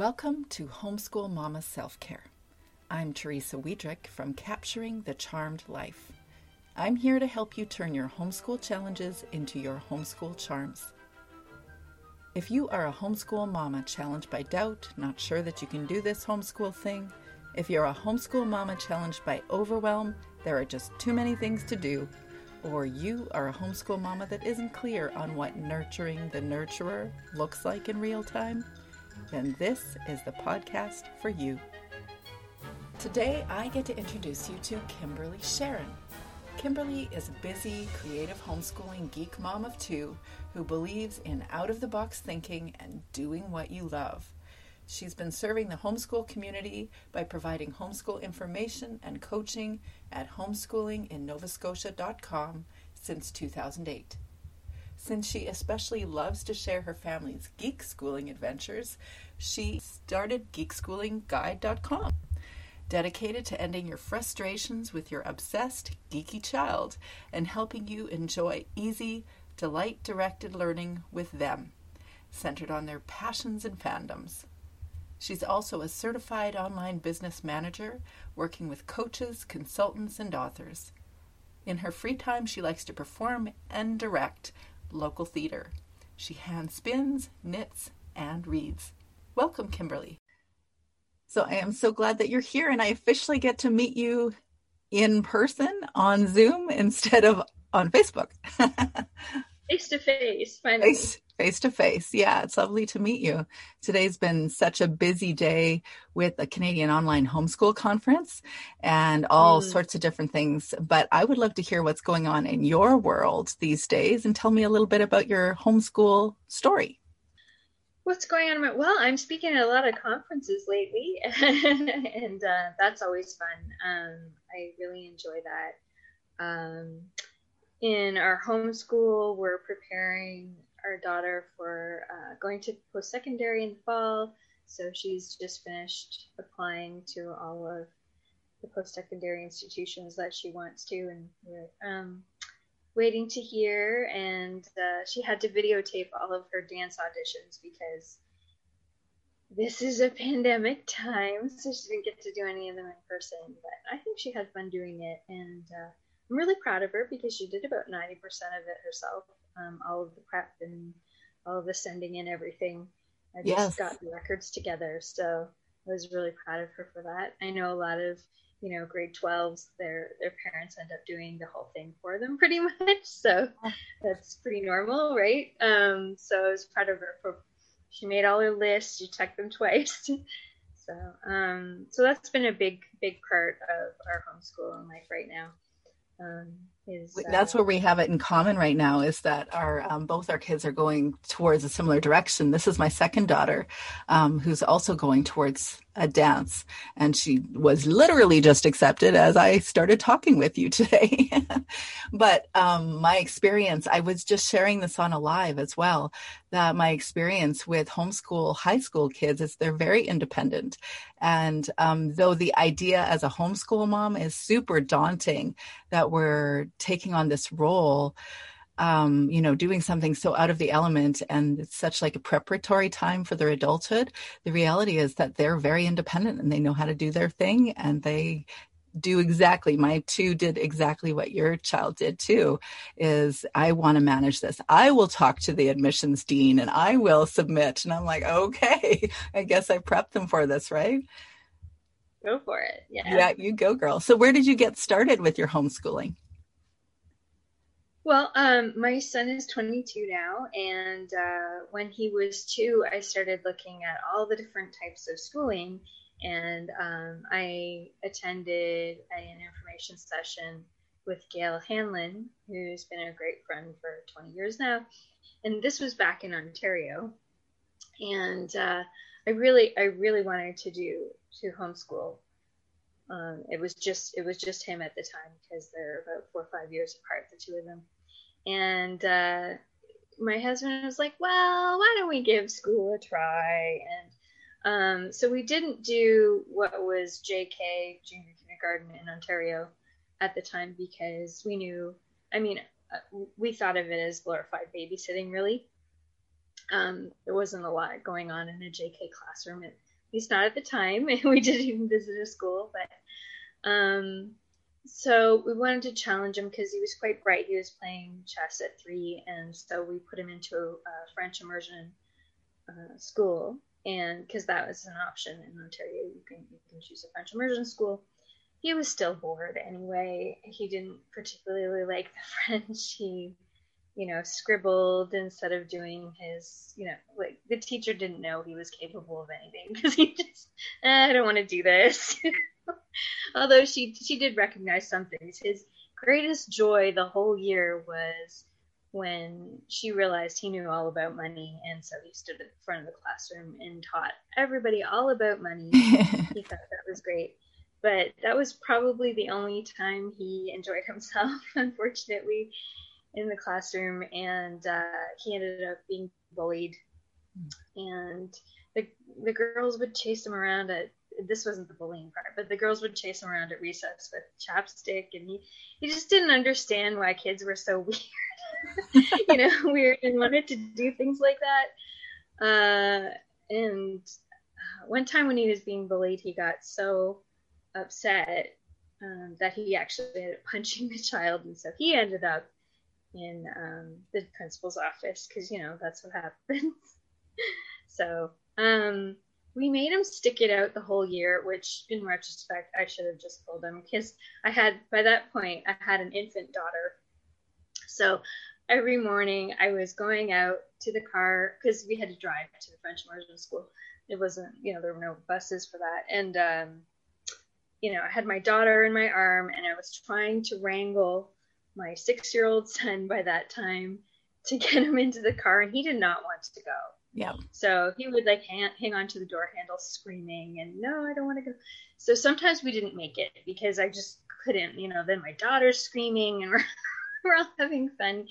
Welcome to Homeschool Mama Self Care. I'm Teresa Wiedrich from Capturing the Charmed Life. I'm here to help you turn your homeschool challenges into your homeschool charms. If you are a homeschool mama challenged by doubt, not sure that you can do this homeschool thing, if you're a homeschool mama challenged by overwhelm, there are just too many things to do, or you are a homeschool mama that isn't clear on what nurturing the nurturer looks like in real time, then this is the podcast for you. Today, I get to introduce you to Kimberly Charron. Kimberly is a busy, creative homeschooling geek mom of two who believes in out of the box thinking and doing what you love. She's been serving the homeschool community by providing homeschool information and coaching at homeschoolinginnovascotia.com since 2008. Since she especially loves to share her family's geek schooling adventures, she started geekskoolingguide.com, dedicated to ending your frustrations with your obsessed, geeky child and helping you enjoy easy, delight directed learning with them, centered on their passions and fandoms. She's also a certified online business manager, working with coaches, consultants, and authors. In her free time, she likes to perform and direct local theater. She hand spins, knits, and reads. Welcome, Kimberly. So I am so glad that you're here and I officially get to meet you in person on Zoom instead of on Facebook. face to face, finally. Face, face to face. Yeah, it's lovely to meet you. Today's been such a busy day with a Canadian Online Homeschool Conference and all mm. sorts of different things. But I would love to hear what's going on in your world these days and tell me a little bit about your homeschool story. What's going on? Well, I'm speaking at a lot of conferences lately, and uh, that's always fun. Um, I really enjoy that. Um, in our homeschool, we're preparing our daughter for uh, going to post secondary in the fall. So she's just finished applying to all of the post secondary institutions that she wants to, and we're um, waiting to hear. And uh, she had to videotape all of her dance auditions because this is a pandemic time, so she didn't get to do any of them in person. But I think she had fun doing it, and uh, I'm really proud of her because she did about 90% of it herself, um, all of the prep and all of the sending in everything. I yes. just got the records together. So I was really proud of her for that. I know a lot of, you know, grade 12s, their, their parents end up doing the whole thing for them pretty much. So that's pretty normal, right? Um, so I was proud of her for, she made all her lists, she checked them twice. so, um, so that's been a big, big part of our homeschooling life right now. Um, is, uh, that's where we have it in common right now is that our um, both our kids are going towards a similar direction. This is my second daughter um, who's also going towards a dance. And she was literally just accepted as i started talking with you today. But um, my experience i was just sharing this on a live as well that my experience with homeschool high school kids is they're very independent. And um, though the idea as a homeschool mom is super daunting that we're taking on this role um, you know, doing something so out of the element and it's such like a preparatory time for their adulthood. The reality is that they're very independent and they know how to do their thing and they do exactly my two did exactly what your child did too is i want to manage this. I will talk to the admissions dean and i will submit. And i'm like okay i guess i prepped them for this right? Go for it. Yeah. Yeah you go girl. So where did you get started with your homeschooling well, um, my son is 22 now, and uh, when he was two, I started looking at all the different types of schooling, and um, I attended an information session with Gail Hanlon, who's been a great friend for 20 years now, and this was back in Ontario, and uh, I really, I really wanted to do to homeschool. Um, it was just, it was just him at the time because they're about four or five years apart, the two of them and uh, my husband was like, "Well, why don't we give school a try?" And um, so we didn't do what was JK junior kindergarten in Ontario at the time because we knew. I mean, uh, we thought of it as glorified babysitting, really. Um, there wasn't a lot going on in a JK classroom, at least not at the time. And we didn't even visit a school, but um, so we wanted to challenge him because he was quite bright. He was playing chess at three, and so we put him into a, French immersion uh, school, and because that was an option in Ontario, you can you can choose a French immersion school. He was still bored anyway. He didn't particularly like the French. He you know, scribbled instead of doing his, you know, like the teacher didn't know he was capable of anything because he just, eh, I don't want to do this. Although she she did recognize some things. His greatest joy the whole year was when she realized he knew all about money, and so he stood at the front of the classroom and taught everybody all about money. he thought that was great. But that was probably the only time he enjoyed himself, unfortunately in the classroom, and uh, he ended up being bullied. And the the girls would chase him around at this wasn't the bullying part, but the girls would chase him around at recess with chapstick, and he he just didn't understand why kids were so weird, you know, weird and wanted to do things like that. Uh, and uh, one time when he was being bullied, he got so upset um, that he actually ended up punching the child, and so he ended up in um, the principal's office because you know that's what happens. so um, we made him stick it out the whole year, which in retrospect I should have just told him because I had by that point I had an infant daughter. So every morning I was going out to the car because we had to drive to the French immersion school. It wasn't, you know, there were no buses for that, and um, you know I had my daughter in my arm and I was trying to wrangle my six year old son by that time to get him into the car, and he did not want to go. Yeah. So he would like hang, hang on to the door handle screaming, and no, I don't want to go. So sometimes we didn't make it because I just couldn't, you know, then my daughter's screaming and we're, we're all having fun,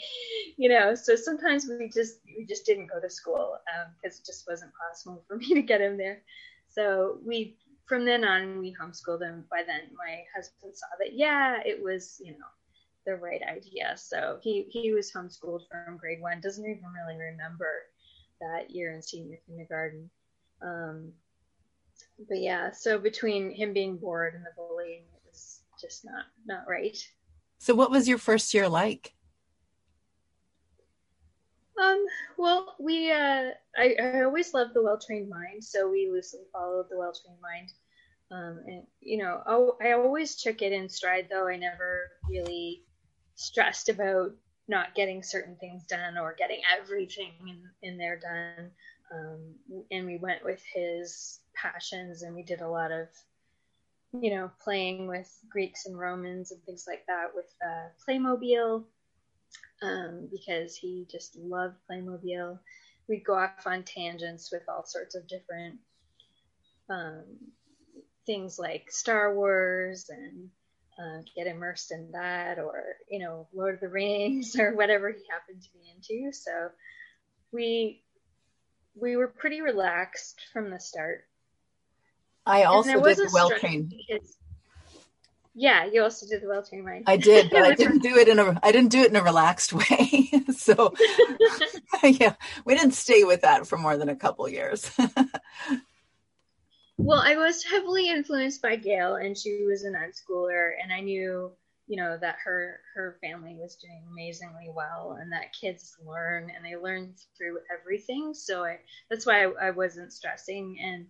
you know. So sometimes we just we just didn't go to school because um, it just wasn't possible for me to get him there. So we from then on we homeschooled him. By then my husband saw that yeah, it was you know the right idea. So he he was homeschooled from grade one. Doesn't even really remember that year in senior kindergarten. Um, but yeah, so between him being bored and the bullying, it was just not not right. So what was your first year like? Um, well, we uh, I, I always loved the well trained mind, so we loosely followed the well trained mind. Um, and you know, oh, I always took it in stride, though I never really stressed about not getting certain things done or getting everything in, in there done. Um, and we went with his passions and we did a lot of, you know, playing with Greeks and Romans and things like that with uh, Playmobil um, because he just loved Playmobil. We'd go off on tangents with all sorts of different um, things like Star Wars and uh, get immersed in that or you know lord of the rings or whatever he happened to be into. So we we were pretty relaxed from the start. I also did the well trained yeah you also did the well trained mind i did but i didn't do it in a i didn't do it in a relaxed way. So yeah we didn't stay with that for more than a couple years well, I was heavily influenced by Gail, and she was an unschooler, and I knew, you know, that her her family was doing amazingly well, and that kids learn, and they learn through everything. So I that's why I, I wasn't stressing, and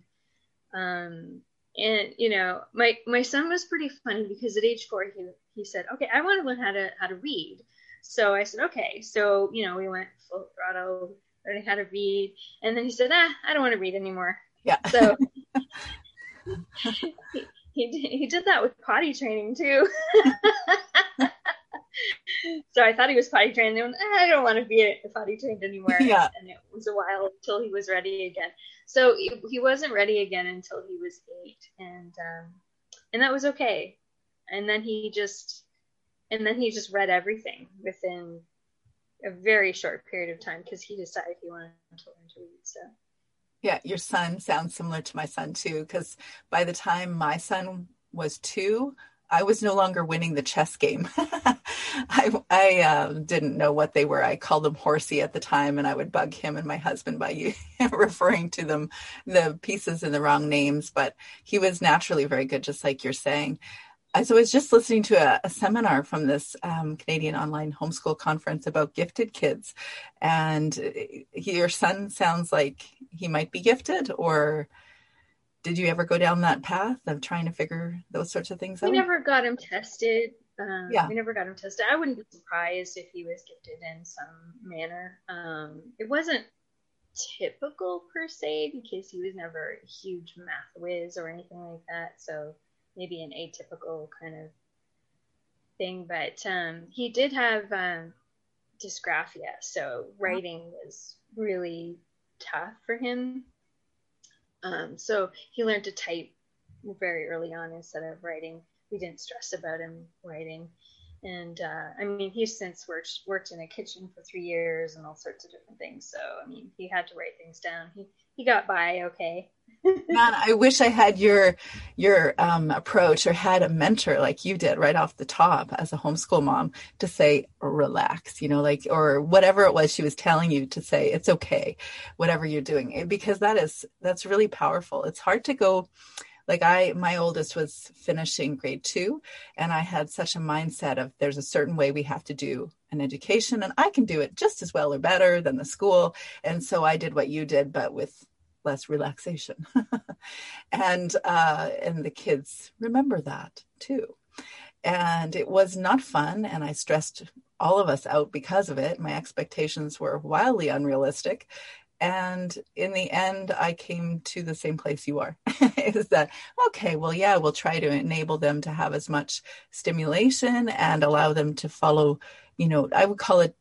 um, and you know, my my son was pretty funny because at age four he he said, okay, I want to learn how to how to read. So I said, okay. So you know, we went full throttle learning how to read, and then he said, ah, I don't want to read anymore. Yeah. So he, he, he did that with potty training too. so I thought he was potty trained. And I don't want to be potty trained anymore. Yeah. And it was a while until he was ready again. So he, he wasn't ready again until he was eight, and um, and that was okay. And then he just and then he just read everything within a very short period of time because he decided he wanted to learn to read. So yeah, your son sounds similar to my son too, because by the time my son was two, I was no longer winning the chess game. I, I uh, didn't know what they were. I called them horsey at the time, and I would bug him and my husband by referring to them the pieces in the wrong names. But he was naturally very good, just like you're saying. I was just listening to a, a seminar from this um, Canadian online homeschool conference about gifted kids, and he, your son sounds like he might be gifted, or did you ever go down that path of trying to figure those sorts of things we out? We never got him tested. Um, yeah. We never got him tested. I wouldn't be surprised if he was gifted in some manner. Um, it wasn't typical per se because he was never a huge math whiz or anything like that. So maybe an atypical kind of thing. But um, he did have um, dysgraphia, so writing was really tough for him. Um, so he learned to type very early on instead of writing. We didn't stress about him writing. And uh, I mean, he's since worked worked in a kitchen for three years and all sorts of different things. So I mean, he had to write things down. He he got by okay. Man, I wish I had your your um, approach or had a mentor like you did right off the top as a homeschool mom to say relax, you know, like or whatever it was she was telling you to say it's okay, whatever you're doing, because that is that's really powerful. It's hard to go like i my oldest was finishing grade two and i had such a mindset of there's a certain way we have to do an education and i can do it just as well or better than the school and so i did what you did but with less relaxation. And uh, and the kids remember that too. And it was not fun and i stressed all of us out because of it. My expectations were wildly unrealistic. And in the end i came to the same place you are. Is that okay well yeah we'll try to enable them to have as much stimulation and allow them to follow you know i would call it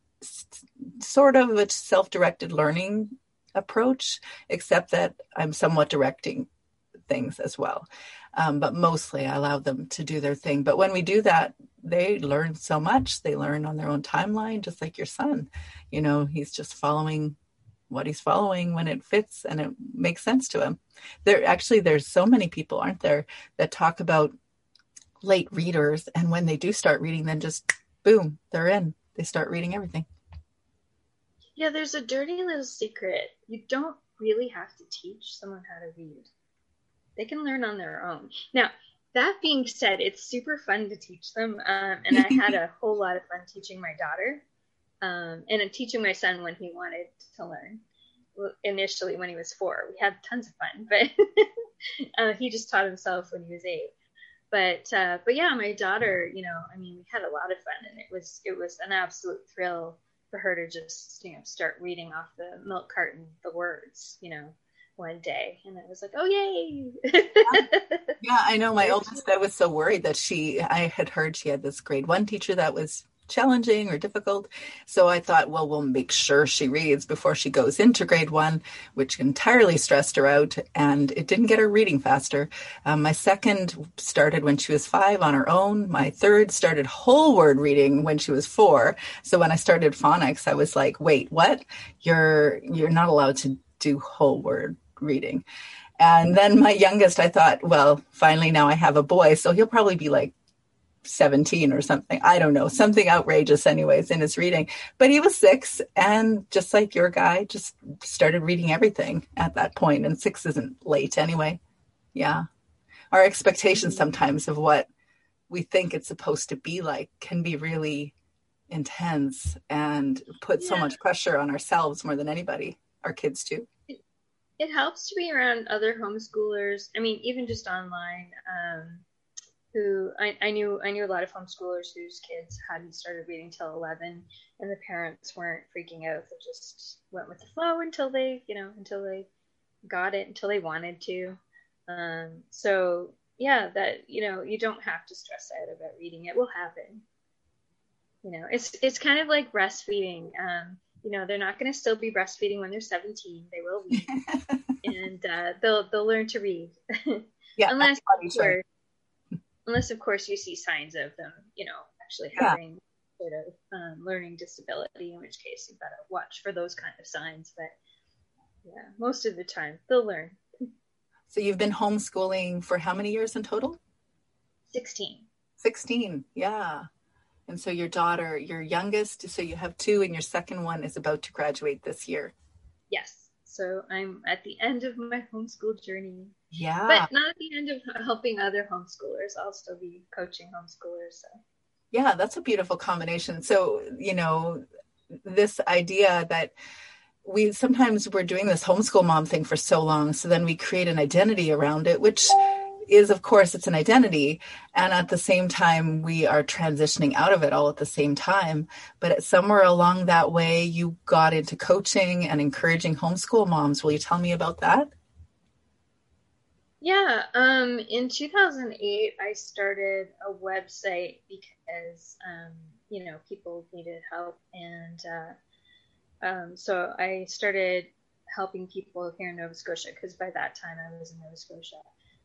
sort of a self-directed learning approach except that i'm somewhat directing things as well um, but mostly i allow them to do their thing but when we do that they learn so much they learn on their own timeline just like your son you know he's just following what he's following when it fits and it makes sense to him. There actually there's so many people, aren't there, that talk about late readers and when they do start reading then just boom, they're in. They start reading everything. Yeah, there's a dirty little secret. You don't really have to teach someone how to read. They can learn on their own. Now, that being said, it's super fun to teach them. Um, and I had a whole lot of fun teaching my daughter um, and I'm teaching my son when he wanted to learn. Initially, when he was four, we had tons of fun, but uh, he just taught himself when he was eight. But uh, but yeah, my daughter, you know, I mean, we had a lot of fun, and it was it was an absolute thrill for her to just you know start reading off the milk carton the words, you know, one day. And it was like oh yay! Yeah i know. My oldest i was so worried that she i had heard she had this grade one teacher that was challenging or difficult. So I thought, well, we'll make sure she reads before she goes into grade one, which entirely stressed her out and it didn't get her reading faster. Um, my second started when she was five on her own. My third started whole word reading when she was four. So when I started phonics, I was like, wait, what? You're, you're not allowed to do whole word reading. And then my youngest, I thought, well, finally now I have a boy, so he'll probably be like 17 or something. I don't know, something outrageous, anyways, in his reading. But he was six, and just like your guy, just started reading everything at that point. And six isn't late anyway. Yeah. Our expectations sometimes of what we think it's supposed to be like can be really intense and put yeah. so much pressure on ourselves more than anybody, our kids too. It, it helps to be around other homeschoolers. I mean, even just online. Um, who I, I knew I knew a lot of homeschoolers whose kids hadn't started reading till 11 and the parents weren't freaking out. They just went with the flow until they you know until they got it until they wanted to. Um, so yeah that you know you don't have to stress out about reading. It will happen. You know it's it's kind of like breastfeeding. Um, you know they're not going to still be breastfeeding when they're 17 they will read and uh, they'll they'll learn to read. Yeah unless of course, unless of course you see signs of them, you know, actually having yeah. sort of um, learning disability, in which case you've got to watch for those kind of signs. But yeah, most of the time they'll learn. So you've been homeschooling for how many years in total? 16. 16, yeah. And so your daughter, your youngest, so you have two, and your second one is about to graduate this year. Yes. So I'm at the end of my homeschool journey. Yeah. But not at the end of helping other homeschoolers. I'll still be coaching homeschoolers. So. Yeah, that's a beautiful combination. So, you know, this idea that we sometimes we're doing this homeschool mom thing for so long so then we create an identity around it which is of course it's an identity and at the same time we are transitioning out of it all at the same time but somewhere along that way you got into coaching and encouraging homeschool moms will you tell me about that yeah um, in 2008 i started a website because um, you know people needed help and uh, um, so i started helping people here in nova scotia because by that time i was in nova scotia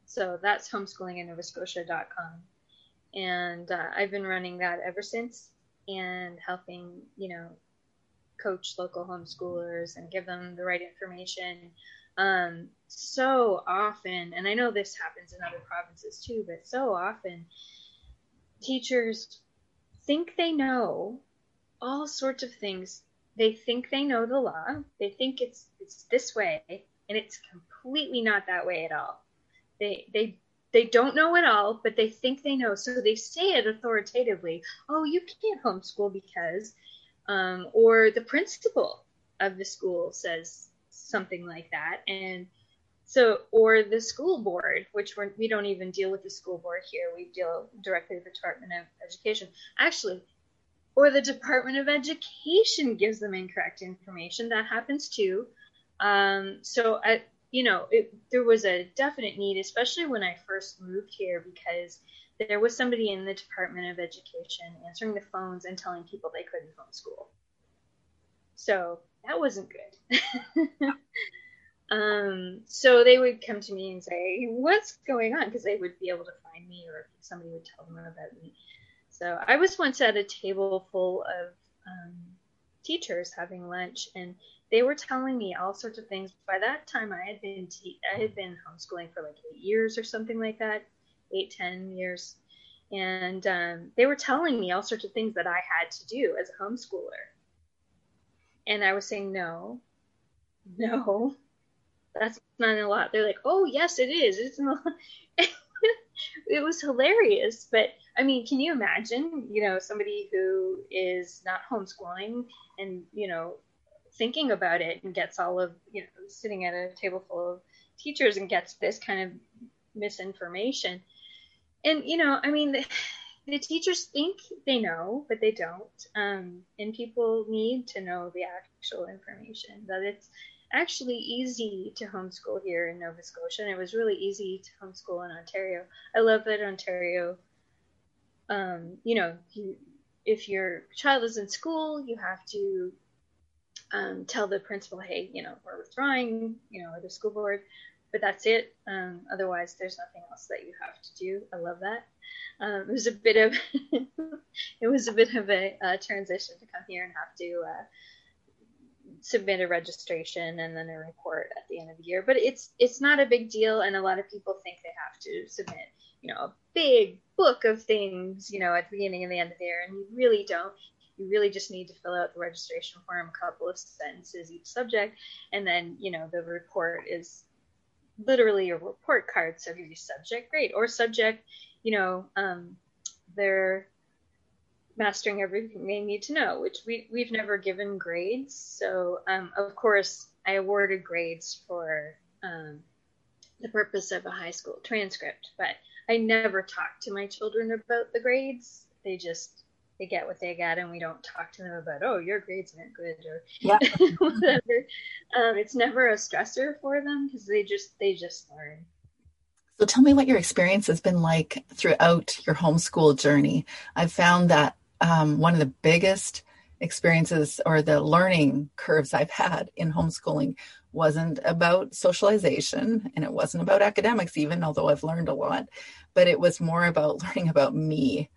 so that's homeschoolinginnovascotia.com. And uh, I've been running that ever since and helping, you know, coach local homeschoolers and give them the right information. Um, so often, and I know this happens in other provinces too, but so often teachers think they know all sorts of things. They think they know the law. They think it's it's this way, and it's completely not that way at all. They they they don't know it all, but they think they know. So they say it authoritatively. Oh, you can't homeschool because, um, or the principal of the school says something like that, and so or the school board, which we're, we don't even deal with the school board here. We deal directly with the Department of Education. Actually, or the Department of Education gives them incorrect information. That happens too. Um, so I, you know, it, there was a definite need, especially when I first moved here, because there was somebody in the Department of Education answering the phones and telling people they couldn't homeschool. So that wasn't good. um, so they would come to me and say, What's going on? Because they would be able to find me or somebody would tell them about me. So I was once at a table full of um, teachers having lunch, and they were telling me all sorts of things. By that time, I had been te- I had been homeschooling for like eight years or something like that, eight ten years, and um, they were telling me all sorts of things that I had to do as a homeschooler. And I was saying no, no, that's not a lot. They're like, oh yes, it is. It's it was hilarious, but I mean, can you imagine, you know, somebody who is not homeschooling and you know thinking about it and gets all of you know sitting at a table full of teachers and gets this kind of misinformation and you know i mean the, the teachers think they know but they don't um, and people need to know the actual information that it's actually easy to homeschool here in nova scotia and it was really easy to homeschool in ontario i love that ontario um, you know you, if your child is in school you have to um, tell the principal, hey, you know, we're withdrawing, you know, or the school board, but that's it. Um, otherwise, there's nothing else that you have to do. I love that. Um, it was a bit of it was a bit of a, transition to come here and have to uh, submit a registration and then a report at the end of the year. But it's it's not a big deal, and a lot of people think they have to submit, you know, a big book of things, you know, at the beginning and the end of the year, and you really don't you really just need to fill out the registration form, a couple of sentences each subject, and then you know the report is literally a report card. So give you subject grade or subject, you know, um, they're mastering everything they need to know, which we we've never given grades. So um, of course I awarded grades for um, the purpose of a high school transcript, but I never talked to my children about the grades. They just they get what they get and we don't talk to them about oh your grades weren't good or yeah. whatever um, it's never a stressor for them because they just they just learn so tell me what your experience has been like throughout your homeschool journey i've found that um, one of the biggest experiences or the learning curves i've had in homeschooling wasn't about socialization and it wasn't about academics even although i've learned a lot but it was more about learning about me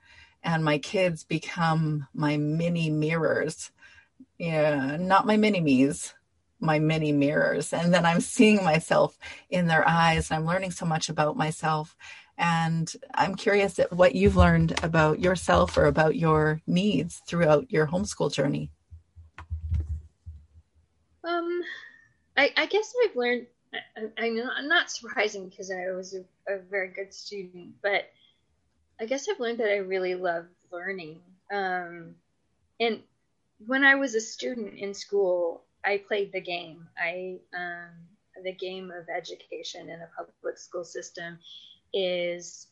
and my kids become my mini mirrors. Yeah, not my mini me's, my mini mirrors and then i'm seeing myself in their eyes and i'm learning so much about myself and i'm curious at what you've learned about yourself or about your needs throughout your homeschool journey. Um i, I guess i've learned I, know i'm not surprising because i was a, a very good student but i guess i've learned that i really love learning. Um and when I was a student in school, I played the game. I um, the game of education in a public school system is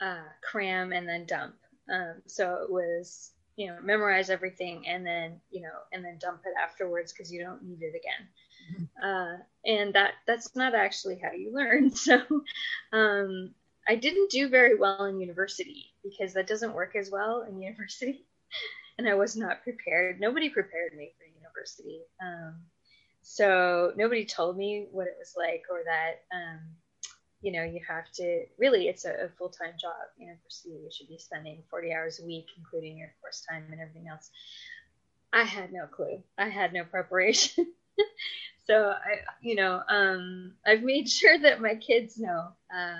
uh, cram and then dump. Um, so it was you know memorize everything and then you know and then dump it afterwards because you don't need it again. Mm-hmm. Uh, and that that's not actually how you learn. So um, I didn't do very well in university because that doesn't work as well in university and I was not prepared. Nobody prepared me for university. Um, so nobody told me what it was like or that, um, you know, you have to really, it's a, a full time job. You know, University, you should be spending 40 hours a week, including your course time and everything else. I had no clue. I had no preparation. so I, you know, um, I've made sure that my kids know, uh,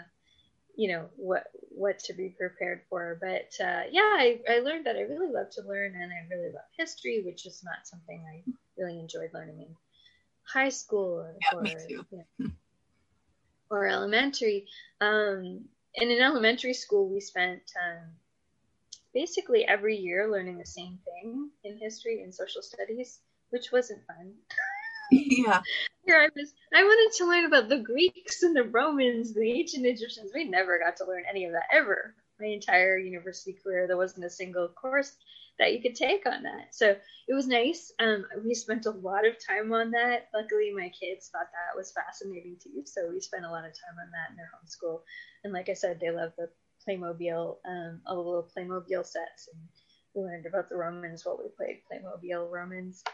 you know what what to be prepared for but uh, yeah I, I learned that i really love to learn and i really love history which is not something i really enjoyed learning in high school or, yeah, or, me too. Yeah, or elementary um, and in elementary school we spent um, basically every year learning the same thing in history and social studies which wasn't fun yeah. Here I was. I wanted to learn about the Greeks and the Romans, the ancient Egyptians. We never got to learn any of that ever. My entire university career, there wasn't a single course that you could take on that. So it was nice. Um, we spent a lot of time on that. Luckily, my kids thought that was fascinating too. So we spent a lot of time on that in their homeschool. And like I said, they love the Playmobil, um, all the little Playmobil sets. And we learned about the Romans while we played Playmobil Romans.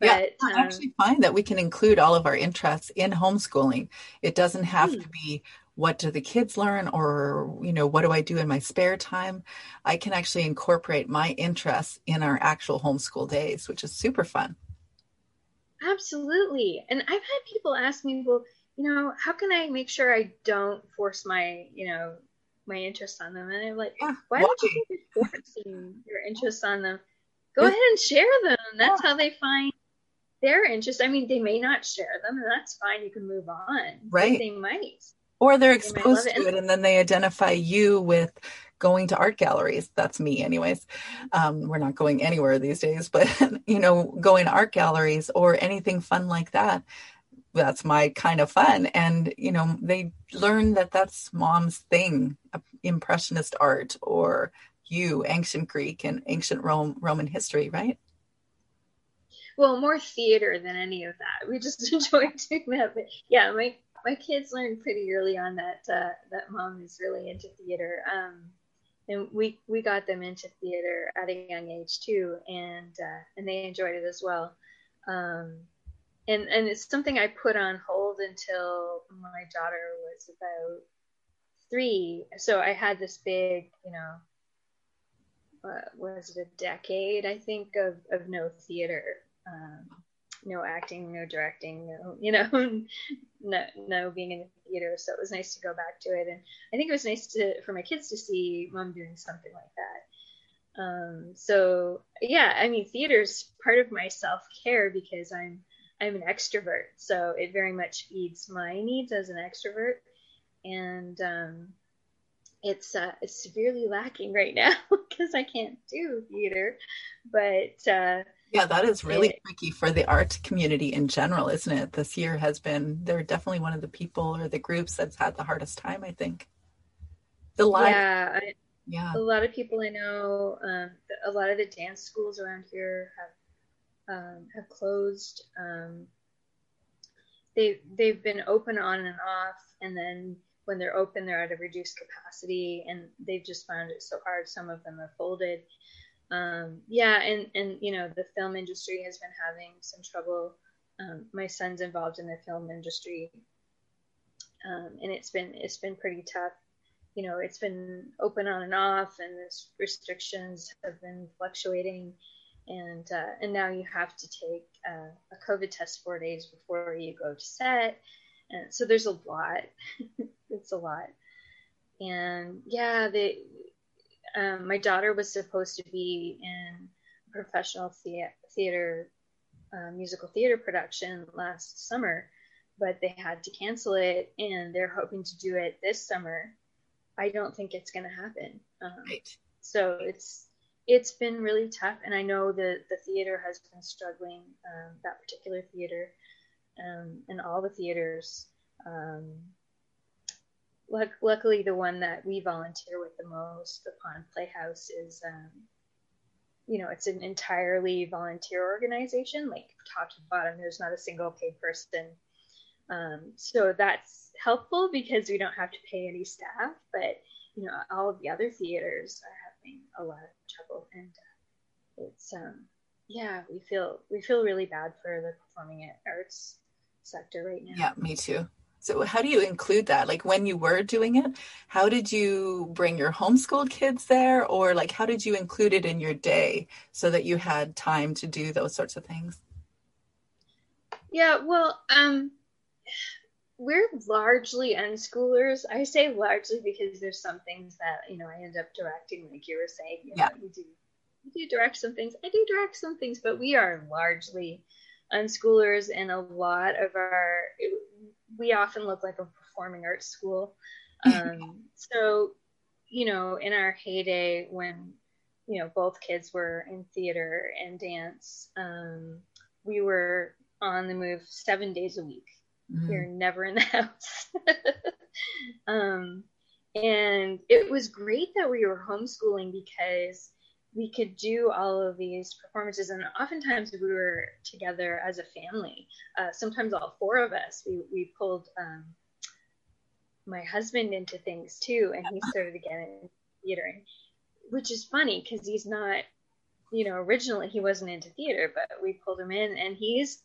But, yeah, I um, actually find that we can include all of our interests in homeschooling. It doesn't have hmm. to be what do the kids learn or you know what do I do in my spare time. I can actually incorporate my interests in our actual homeschool days, which is super fun. Absolutely. And I've had people ask me, well, you know, how can I make sure I don't force my, you know, my interest on them? And I'm like, yeah, why, why? don't you keep forcing your interests on them? Go ahead and share them. That's yeah. how they find their interest. I mean, they may not share them, and that's fine. You can move on. Right. They might. Or they're exposed they to it, and then they identify you with going to art galleries. That's me, anyways. Um, we're not going anywhere these days, but you know, going to art galleries or anything fun like that. That's my kind of fun, and you know, they learn that that's mom's thing, impressionist art, or you, ancient Greek and ancient Rome, Roman history, right? well, more theater than any of that. We just enjoy doing that. But yeah, my my kids learned pretty early on that uh, that mom is really into theater. Um, and we we got them into theater at a young age too, and uh, and they enjoyed it as well. Um, and and it's something I put on hold until my daughter was about three. So I had this big, you know, uh, was it a decade I think of of no theater um, no acting, no directing, no, you know, no, no being in the theater. So it was nice to go back to it. And I think it was nice to, for my kids to see mom doing something like that. Um, so yeah, I mean, theater's part of my self care because I'm, I'm an extrovert. So it very much feeds my needs as an extrovert. And, um, it's uh, it's severely lacking right now because I can't do theater, but uh, yeah, that is really it, tricky for the art community in general, isn't it? This year has been, they're definitely one of the people or the groups that's had the hardest time, I think. The live, yeah, I, yeah. A lot of people I know, um, a lot of the dance schools around here have um, have closed. Um, they they've been open on and off, and then when they're open, they're at a reduced capacity, and they've just found it so hard. Some of them are folded um, yeah, and and you know the film industry has been having some trouble. Um, my son's involved in the film industry, um, and it's been it's been pretty tough. You know, it's been open on and off, and the restrictions have been fluctuating, and uh, and now you have to take uh, a COVID test four days before you go to set, and so there's a lot. it's a lot, and yeah, they. Um, my daughter was supposed to be in professional thea- theater, uh, musical theater production last summer, but they had to cancel it, and they're hoping to do it this summer. I don't think it's going to happen. Um, right. So it's it's been really tough, and I know that the theater has been struggling. Um, that particular theater, um, and all the theaters. Luckily, the one that we volunteer with the most, the Pond Playhouse, is um, you know it's an entirely volunteer organization, like top to bottom. There's not a single paid person. Um, so that's helpful because we don't have to pay any staff, but you know all of the other theaters are having a lot of trouble, and uh, it's um, yeah, we feel we feel really bad for the performing arts sector right now. Yeah, me too. So how do you include that? Like when you were doing it, how did you bring your homeschooled kids there or like how did you include it in your day so that you had time to do those sorts of things? Yeah, well, um we're largely unschoolers. I say largely because there's some things that you know I end up directing, like you were saying. You yeah. Know, you do you do direct some things. I do direct some things, but we are largely unschoolers, and a lot of our it, we often look like a performing arts school. Um, so, you know, in our heyday when you know both kids were in theater and dance, um, we were on the move seven days a week Mm-hmm. You're never in the house. um, and it was great that we were homeschooling because we could do all of these performances. And oftentimes we were together as a family. Uh, sometimes all four of us. We, we pulled um, my husband into things too and he started again in theater which is funny because he's not you know originally he wasn't into theater but we pulled him in and he's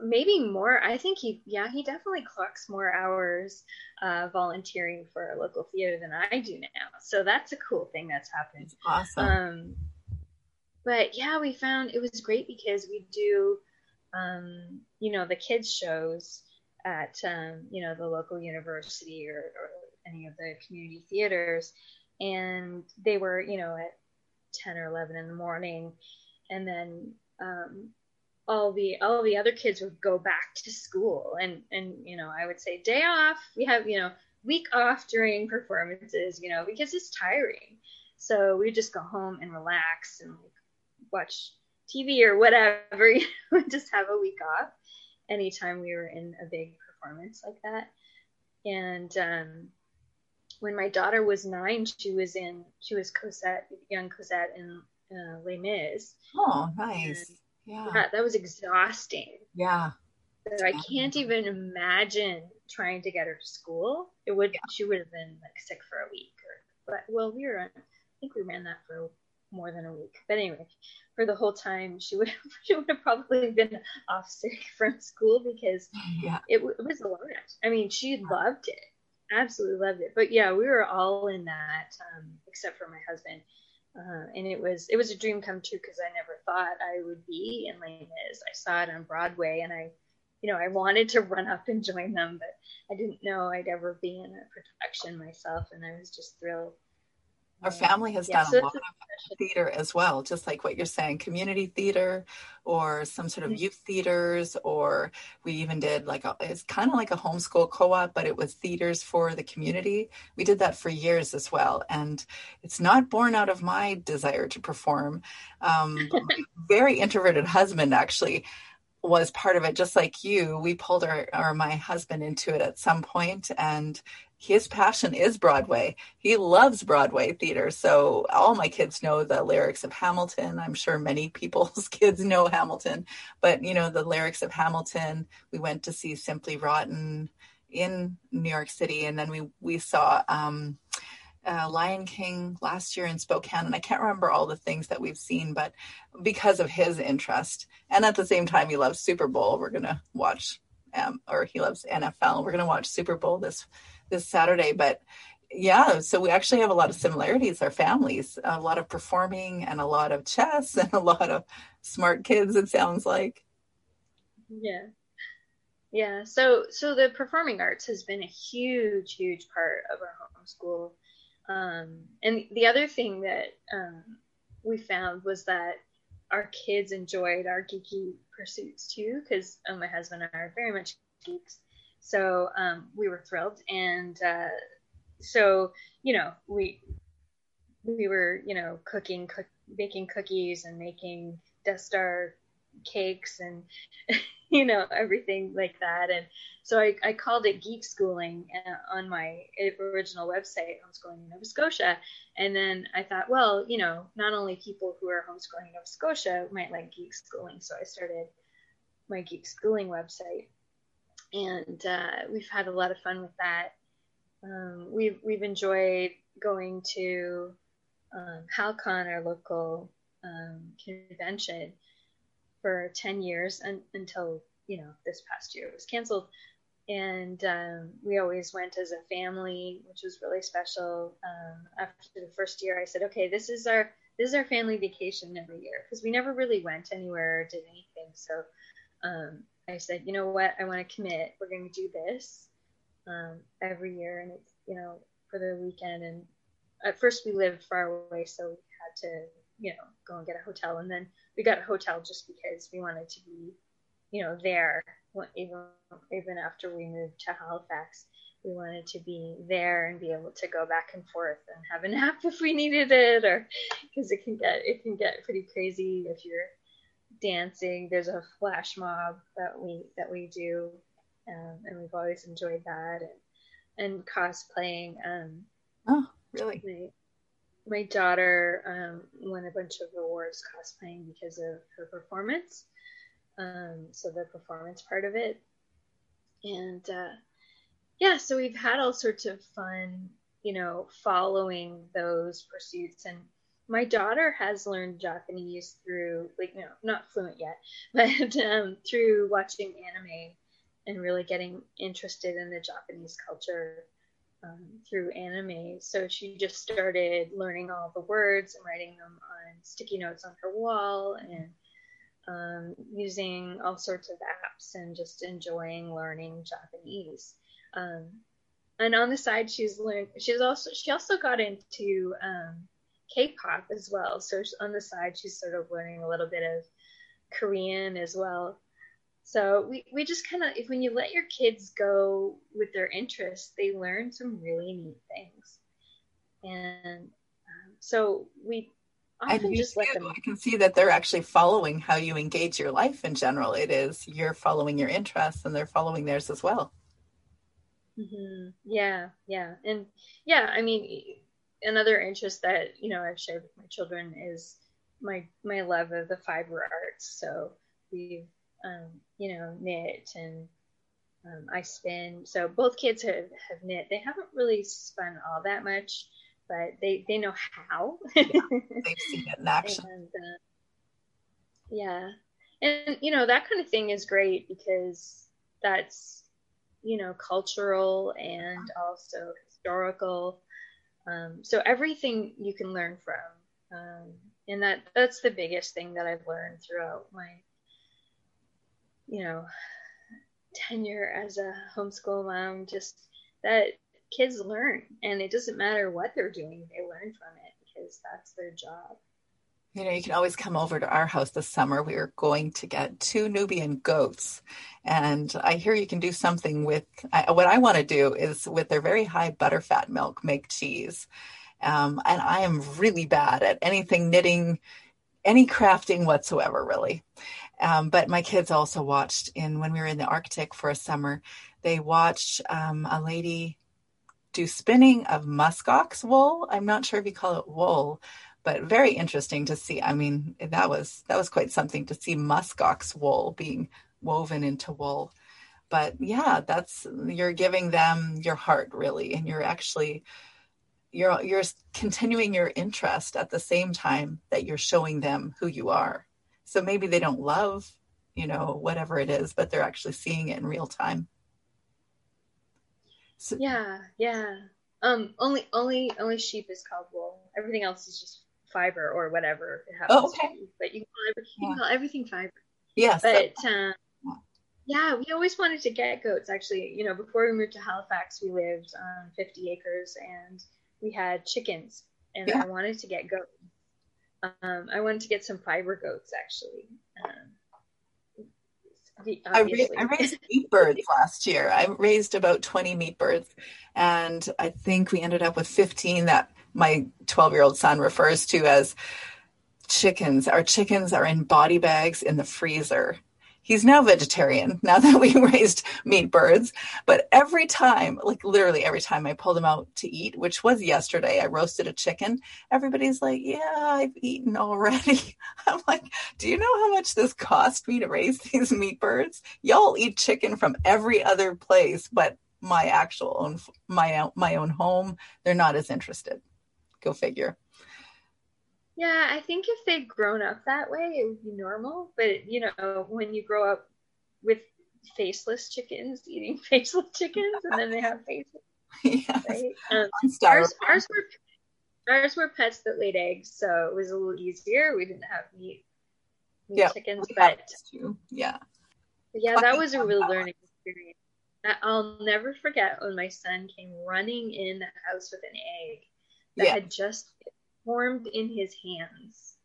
maybe more. I think he yeah he definitely clocks more hours uh, volunteering for a local theater than i do now. So that's a cool thing that's happened. Awesome. Um, but yeah we found it was great because we do um, you know the kids shows at um, you know the local university or, or any of the community theaters. And they were you know at 10 or 11 in the morning. And then um, all the all the other kids would go back to school. And and you know i would say day off. We have you know week off during performances you know because it's tiring. So we just go home and relax and like watch tv or whatever you know just have a week off anytime we were in a big performance like that. And um when my daughter was nine she was in she was cosette young cosette in uh, les mis. Oh nice. And, yeah. That, that was exhausting. Yeah. So I can't even imagine trying to get her to school. It would yeah. she would have been like sick for a week or but well we were I think we ran that for more than a week. But anyway, for the whole time she would she would have probably been off sick from school because yeah. it, it was a lot. I mean, she loved it, absolutely loved it. But yeah, we were all in that, um, except for my husband. Uh, and it was it was a dream come true because I never thought I would be in Les Mis. I saw it on Broadway, and I, you know, I wanted to run up and join them, but I didn't know I'd ever be in a production myself, and I was just thrilled our family has yeah, done so a lot of theater as well, just like what you're saying, community theater or some sort of mm-hmm. youth theaters, or we even did like a, it's kind of like a homeschool co-op, but it was theaters for the community. We did that for years as well, and it's not born out of my desire to perform. Um, very introverted husband actually was part of it just like you we pulled our or my husband into it at some point and his passion is Broadway. He loves Broadway theater. So all my kids know the lyrics of Hamilton. I'm sure many people's kids know Hamilton, but you know, the lyrics of Hamilton. We went to see Simply Rotten in New York City. And then we, we saw, um, uh, Lion King last year in Spokane, and I can't remember all the things that we've seen, but because of his interest, and at the same time, he loves Super Bowl. We're gonna watch, um, or he loves NFL. We're gonna watch Super Bowl this this Saturday, but yeah, so we actually have a lot of similarities, our families, a lot of performing and a lot of chess and a lot of smart kids, it sounds like. Yeah. Yeah. So so the performing arts has been a huge, huge part of our homeschool. Um, and the other thing that um, we found was that our kids enjoyed our geeky pursuits too, because um, my husband and I are very much geeks. So um, we were thrilled, and uh, so you know we we were you know cooking, cook, baking cookies and making Death Star cakes and you know everything like that. And so I, I called it geek schooling uh, on my original website homeschooling in nova scotia. And then i thought well you know not only people who are homeschooling in nova scotia might like geek schooling. So i started my geek schooling website and uh, we've had a lot of fun with that. Um, we've, we've enjoyed going to um, Hal-Con our local um, convention for 10 years and, until you know this past year it was canceled. And um, we always went as a family which was really special. Um, after the first year i said okay this is our this is our family vacation every year because we never really went anywhere or did anything. So um, i said you know what? I want to commit. We're going to do this um, every year and it's you know for the weekend. And at first we lived far away so we had to you know go and get a hotel. And then we got a hotel just because we wanted to be, you know, there. Even even after we moved to Halifax. We wanted to be there and be able to go back and forth and have a nap if we needed it, or because it can get it can get pretty crazy if you're dancing. There's a flash mob that we that we do, um, and we've always enjoyed that and and cosplaying. Um, oh, really? my daughter um, won a bunch of awards cosplaying because of her performance. Um, so the performance part of it, and uh, yeah, so we've had all sorts of fun, you know, following those pursuits. And my daughter has learned Japanese through, like, know, not fluent yet, but um, through watching anime and really getting interested in the Japanese culture um, through anime. So she just started learning all the words and writing them on sticky notes on her wall and um, using all sorts of apps and just enjoying learning Japanese. Um, and on the side, she's learned. She's also she also got into um, K-pop as well. So on the side, she's sort of learning a little bit of Korean as well. So we, we just kind of, if when you let your kids go with their interests, they learn some really neat things. And um, so we often just let them. I can see that they're actually following how you engage your life in general. It is you're following your interests and they're following theirs as well. Mm-hmm. Yeah, yeah. And yeah, I mean, another interest that, you know, I've shared with my children is my, my love of the fiber arts. So we've um, you know, knit and um, I spin. So both kids have, have knit. They haven't really spun all that much, but they, they know how. yeah, they've seen it in action. And, uh, yeah. And, you know, that kind of thing is great because that's, you know, cultural and also historical. Um, so everything you can learn from. Um, and that that's the biggest thing that I've learned throughout my you know, tenure as a homeschool mom, just that kids learn and it doesn't matter what they're doing, they learn from it because that's their job. You know, you can always come over to our house this summer. We are going to get two Nubian goats. And I hear you can do something with I, what I want to do is with their very high butterfat milk, make cheese. Um, and I am really bad at anything knitting, any crafting whatsoever, really. Um, but my kids also watched in when we were in the Arctic for a summer. They watched um, a lady do spinning of muskox wool. I'm not sure if you call it wool, but very interesting to see. I mean, that was that was quite something to see muskox wool being woven into wool. But yeah, that's you're giving them your heart really, and you're actually you're you're continuing your interest at the same time that you're showing them who you are. So maybe they don't love, you know, whatever it is, but they're actually seeing it in real time. So, yeah, yeah. Um, only only only sheep is called wool. Everything else is just fiber or whatever it happens oh, okay. But you can call, every, you can call everything fiber. Yes. But um, yeah, we always wanted to get goats. Actually, you know, before we moved to Halifax, we lived on 50 acres and we had chickens, and yeah. I wanted to get goats. Um, I wanted to get some fiber goats actually. Um, I, ra- I, raised meat birds last year. I raised about 20 meat birds, and I think we ended up with 15 that my 12 year old son refers to as chickens. Our chickens are in body bags in the freezer he's now vegetarian now that we raised meat birds. But every time, like literally every time I pulled him out to eat, which was yesterday, I roasted a chicken. Everybody's like, Yeah, I've eaten already. I'm like, Do you know how much this cost me to raise these meat birds? Y'all eat chicken from every other place, but my actual own my my own home, they're not as interested. Go figure. Yeah, I think if they'd grown up that way, it would be normal. But you know, when you grow up with faceless chickens eating faceless chickens, and then they have faces, yes. right? Um, ours, ours were ours were pets that laid eggs, so it was a little easier. We didn't have meat, meat yeah, chickens, but yeah, but yeah, that was a real learning experience. I'll never forget when my son came running in the house with an egg that yeah. had just formed in his hands.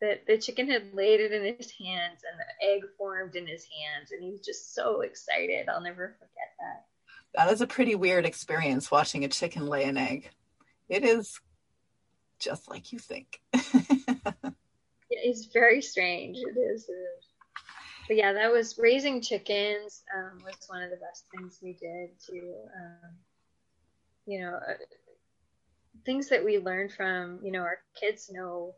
That the chicken had laid it in his hands and the egg formed in his hands, and he was just so excited. I'll never forget that. That is a pretty weird experience watching a chicken lay an egg. It is just like you think. it's very strange. It is, it is. But yeah, that was raising chickens um, was one of the best things we did to, um, you know, uh, things that we learn from you know our kids know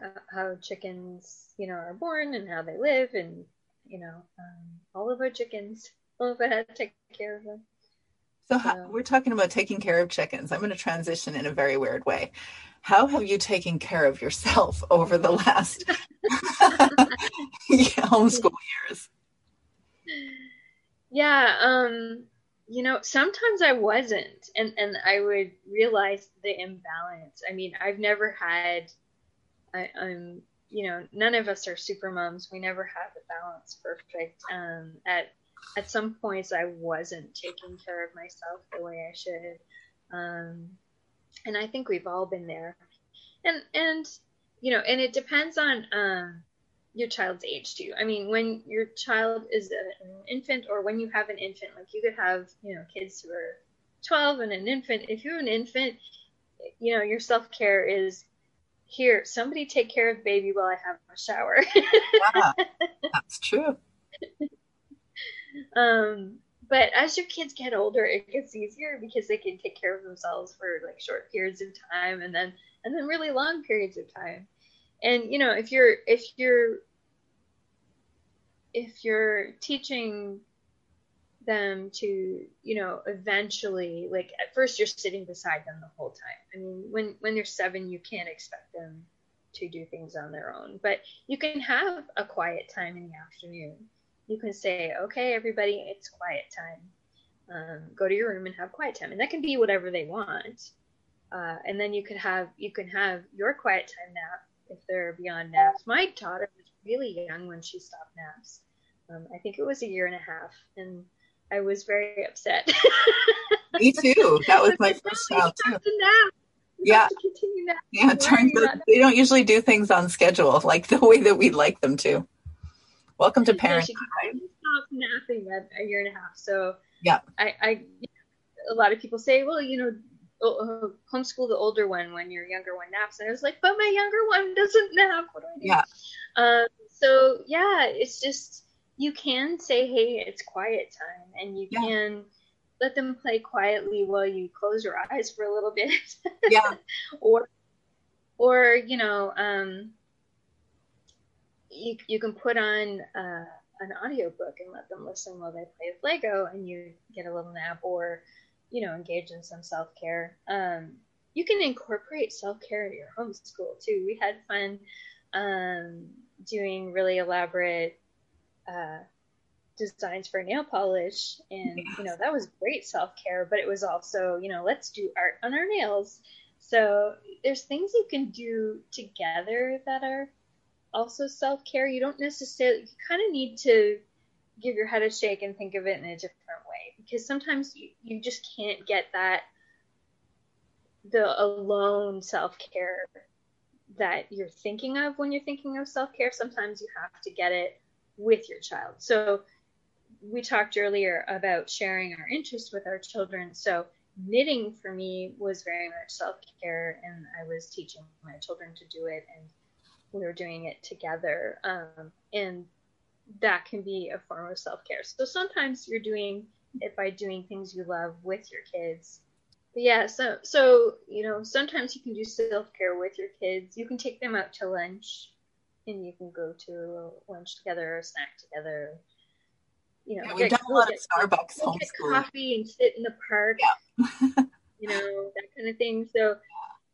how, how, chickens you know are born and how they live and you know um, all of our chickens. All of us how to take care of them. So how, we're talking about taking care of chickens. I'm going to transition in a very weird way. How have you taken care of yourself over the last homeschool years? Yeah um you know sometimes i wasn't and and i would realize the imbalance. I mean i've never had I, i'm you know none of us are super moms. We never have the balance perfect. Um at at some points i wasn't taking care of myself the way i should. Um and i think we've all been there. And and you know and it depends on um your child's age too. I mean, when your child is an infant or when you have an infant, like you could have, you know, kids who are 12 and an infant. If you're an infant, you know, your self care is here, somebody take care of baby while I have a shower. yeah, that's true. um, but as your kids get older, it gets easier because they can take care of themselves for like short periods of time and then and then really long periods of time and you know if you're if you're if you're teaching them to you know eventually like at first you're sitting beside them the whole time. I mean when when they're seven you can't expect them to do things on their own. But you can have a quiet time in the afternoon. You can say okay everybody it's quiet time. Um, go to your room and have quiet time. And that can be whatever they want. Uh, and then you could have you can have your quiet time nap if they're beyond naps. My daughter was really young when she stopped naps. Um, I think it was a year and a half, and I was very upset. Me too. That was my first child too. Nap. Yeah. Yeah. Turns out they don't usually do things on schedule like the way that we'd like them to. Welcome to parents. Yeah, she stopped napping at a year and a half. So yeah, I, I, a lot of people say, well, you know, uh, homeschool the older one when your younger one naps. And I was like, but my younger one doesn't nap. What do I do? Yeah. Um, so yeah, it's just you can say, hey, it's quiet time, and you yeah. can let them play quietly while you close your eyes for a little bit. yeah. or, or you know, um, you you can put on. Uh, an audiobook and let them listen while they play with Lego and you get a little nap or you know, engage in some self care. Um, you can incorporate self care into your homeschool too. We had fun um, doing really elaborate uh, designs for nail polish and you know that was great self-care but it was also you know let's do art on our nails so there's things you can do together that are also self-care you don't necessarily you kind of need to give your head a shake and think of it in a different because sometimes you, you just can't get that the alone self-care that you're thinking of when you're thinking of self-care sometimes you have to get it with your child so we talked earlier about sharing our interests with our children. So knitting for me was very much self-care and I was teaching my children to do it and we were doing it together. Um, and that can be a form of self-care. So sometimes you're doing by doing things you love with your kids. But yeah, so so you know, sometimes you can do self-care with your kids. You can take them out to lunch and you can go to lunch together or snack together you know, yeah, we've done a lot of Starbucks we'll get coffee and sit in the park, yeah. you know, that kind of thing. So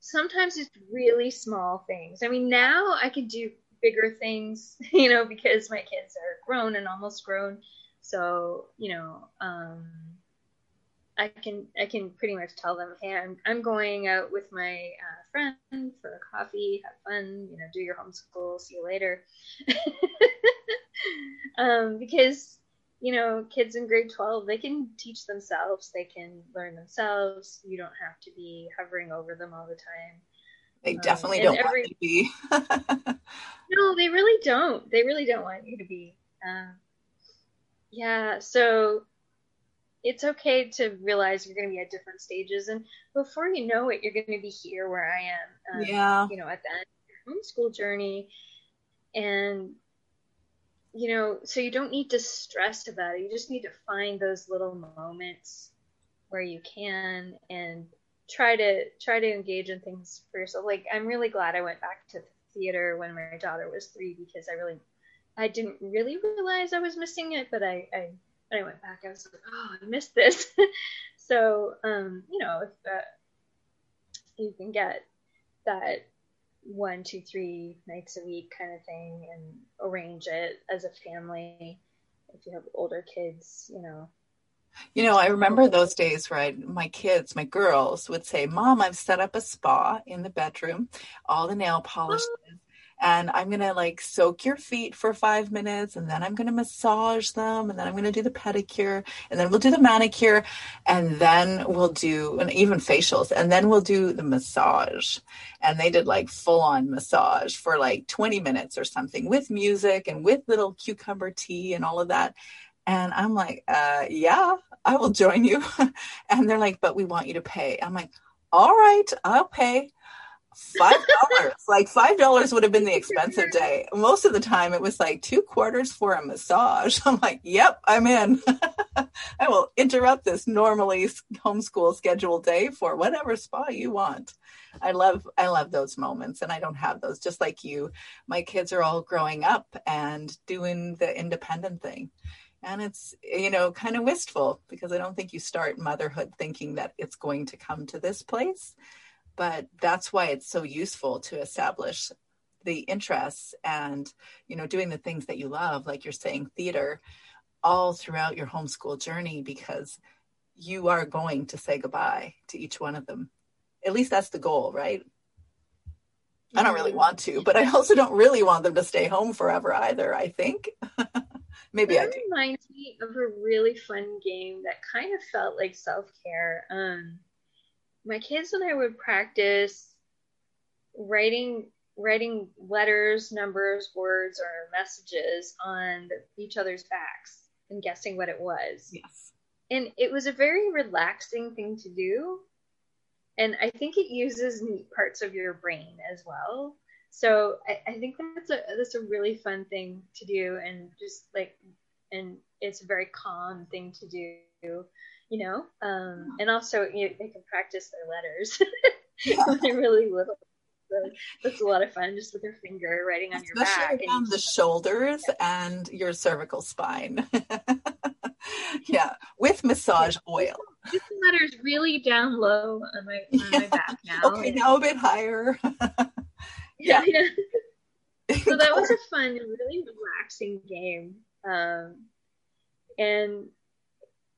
sometimes it's really small things. I mean, now I can do bigger things, you know, because my kids are grown and almost grown. So, you know, um, I can I can pretty much tell them, hey, I'm I'm going out with my uh, friend for a coffee, have fun, you know, do your homeschool, see you later. um, because you know, kids in grade 12, they can teach themselves, they can learn themselves. You don't have to be hovering over them all the time. They um, definitely um, don't every, want to be. no, they really don't. They really don't want you to be. Uh, yeah, so it's okay to realize you're going to be at different stages, and before you know it, you're going to be here where I am. Um, yeah. You know, at the end of your homeschool journey, and you know, so you don't need to stress about it. You just need to find those little moments where you can and try to try to engage in things for yourself. Like I'm really glad I went back to theater when my daughter was three because I really I didn't really realize I was missing it, but I, I when I went back I was like, oh, I missed this. so um, you know, if uh, you can get that one, two, three nights a week kind of thing and arrange it as a family. If you have older kids, you know. You know, I remember those days where I, my kids, my girls would say, Mom, I've set up a spa in the bedroom, all the nail polishes, and I'm going to like soak your feet for five minutes and then I'm going to massage them and then I'm going to do the pedicure and then we'll do the manicure and then we'll do and even facials and then we'll do the massage. And they did like full on massage for like 20 minutes or something with music and with little cucumber tea and all of that. And I'm like, uh, yeah, I will join you. and they're like, but we want you to pay. I'm like, all right, I'll pay five dollars. Like five dollars would have been the expensive day. Most of the time it was like two quarters for a massage. I'm like yep i'm in. I will interrupt this normally homeschool scheduled day for whatever spa you want. I love i love those moments and i don't have those. Just like you my kids are all growing up and doing the independent thing. And it's you know kind of wistful because i don't think you start motherhood thinking that it's going to come to this place but that's why it's so useful to establish the interests and you know doing the things that you love like you're saying theater all throughout your homeschool journey because you are going to say goodbye to each one of them. At least that's the goal right? I don't really want to but i also don't really want them to stay home forever either i think. Maybe that i do. reminds me of a really fun game that kind of felt like self-care. Um my kids and I would practice writing writing letters, numbers, words, or messages on each other's backs and guessing what it was. Yes. And it was a very relaxing thing to do. And I think it uses neat parts of your brain as well. So I, I think that's a that's a really fun thing to do and just like and it's a very calm thing to do you know, um, and also you they can practice their letters when they're really little. So that's a lot of fun, just with your finger writing on Especially your back, and the shoulders and your cervical spine. yeah, with massage oil. This letter's really down low on my, on yeah. my back now. Okay, now a bit higher. yeah. yeah. so that was a fun, really relaxing game. Um, and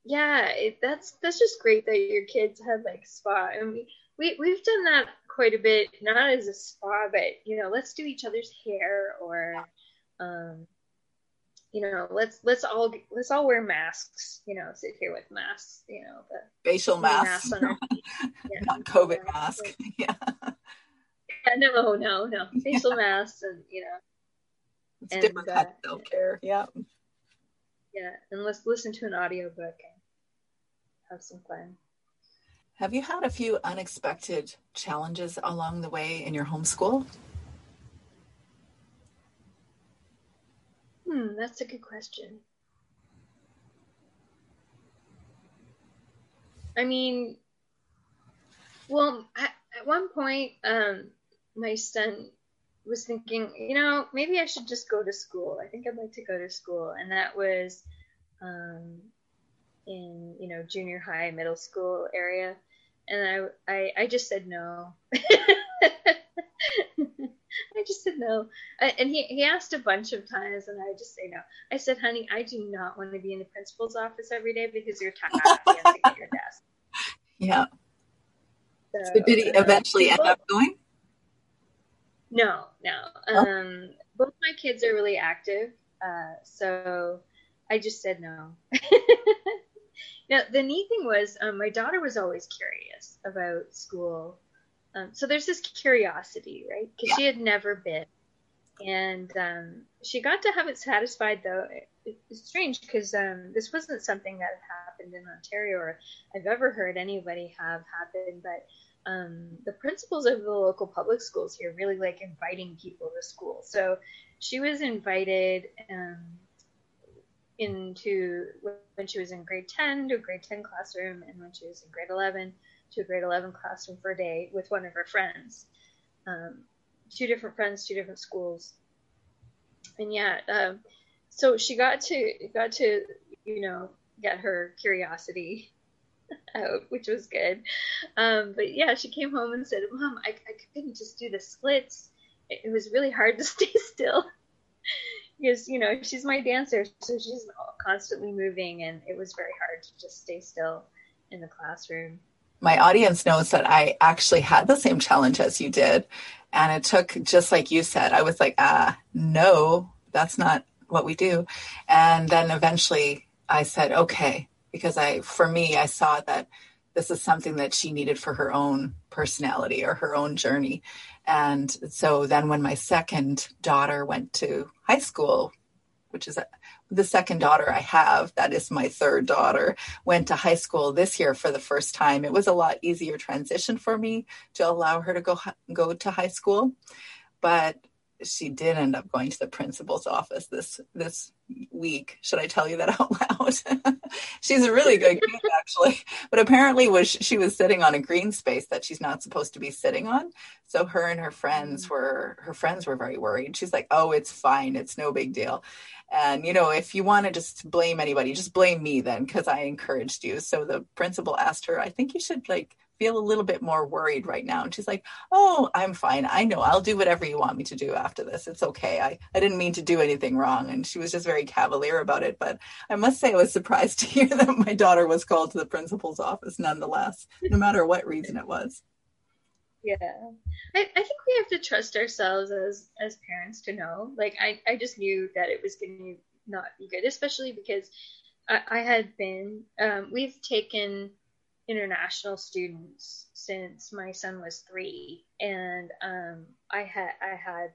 yeah, it, that's that's just great that your kids have like spa, and we, we we've done that quite a bit, not as a spa, but you know, let's do each other's hair or, um, you know, let's let's all let's all wear masks. You know, sit here with masks. You know, the facial masks, mask yeah, not COVID mask. Yeah. yeah. No, no, no. Facial yeah. masks, and you know, it's and, different uh, self care. Yeah. Yeah, and let's listen to an audiobook and have some fun. Have you had a few unexpected challenges along the way in your homeschool? Hmm, that's a good question. I mean, well, at, at one point, um, my son was thinking, you know, maybe I should just go to school. I think I'd like to go to school, and that was um, in you know junior high, middle school area, and I I, I just said no. I just said no. and he, he asked a bunch of times, and I just say no. I said, honey, I do not want to be in the principal's office every day because you're tired at your desk. Yeah. So, so did he eventually uh, end up going? No, no. Um, both my kids are really active, uh, so I just said no. now the neat thing was, um, my daughter was always curious about school. Um, so there's this curiosity, right? Because yeah. she had never been, and um, she got to have it satisfied. Though it, it's strange because um, this wasn't something that happened in Ontario or I've ever heard anybody have happen, but um, the principals of the local public schools here really like inviting people to school. So she was invited um, into when she was in grade 10 to a grade 10 classroom, and when she was in grade 11 to a grade 11 classroom for a day with one of her friends. Um, two different friends, two different schools. And yeah, um, so she got to got to you know get her curiosity out, which was good. Um, but yeah, she came home and said, Mom, I, I couldn't just do the splits. It, it was really hard to stay still. Because, you know, she's my dancer, so she's constantly moving, and it was very hard to just stay still in the classroom. My audience knows that I actually had the same challenge as you did. And it took, just like you said, I was like, ah, no, that's not what we do. And then eventually I said, okay, because I, for me, I saw that this is something that she needed for her own personality or her own journey. And so then when my second daughter went to high school, which is the second daughter I have, that is my third daughter, went to high school this year for the first time. It was a lot easier transition for me to allow her to go go to high school. But she did end up going to the principal's office this this week. Should I tell you that out loud? she's a really good kid, actually, but apparently was she was sitting on a green space that she's not supposed to be sitting on. So her and her friends mm. were her friends were very worried. She's like, "Oh, it's fine. It's no big deal." And you know, if you want to just blame anybody, just blame me then, because I encouraged you. So the principal asked her, "I think you should like." feel a little bit more worried right now. And she's like, Oh, I'm fine. I know I'll do whatever you want me to do after this. It's okay. I, I didn't mean to do anything wrong. And she was just very cavalier about it. But I must say, I was surprised to hear that my daughter was called to the principal's office nonetheless, no matter what reason it was. Yeah. I, I think we have to trust ourselves as as parents to know. Like I, I just knew that it was going to not be good, especially because I, I had been, um, we've taken international students since my son was three, and um, I had I had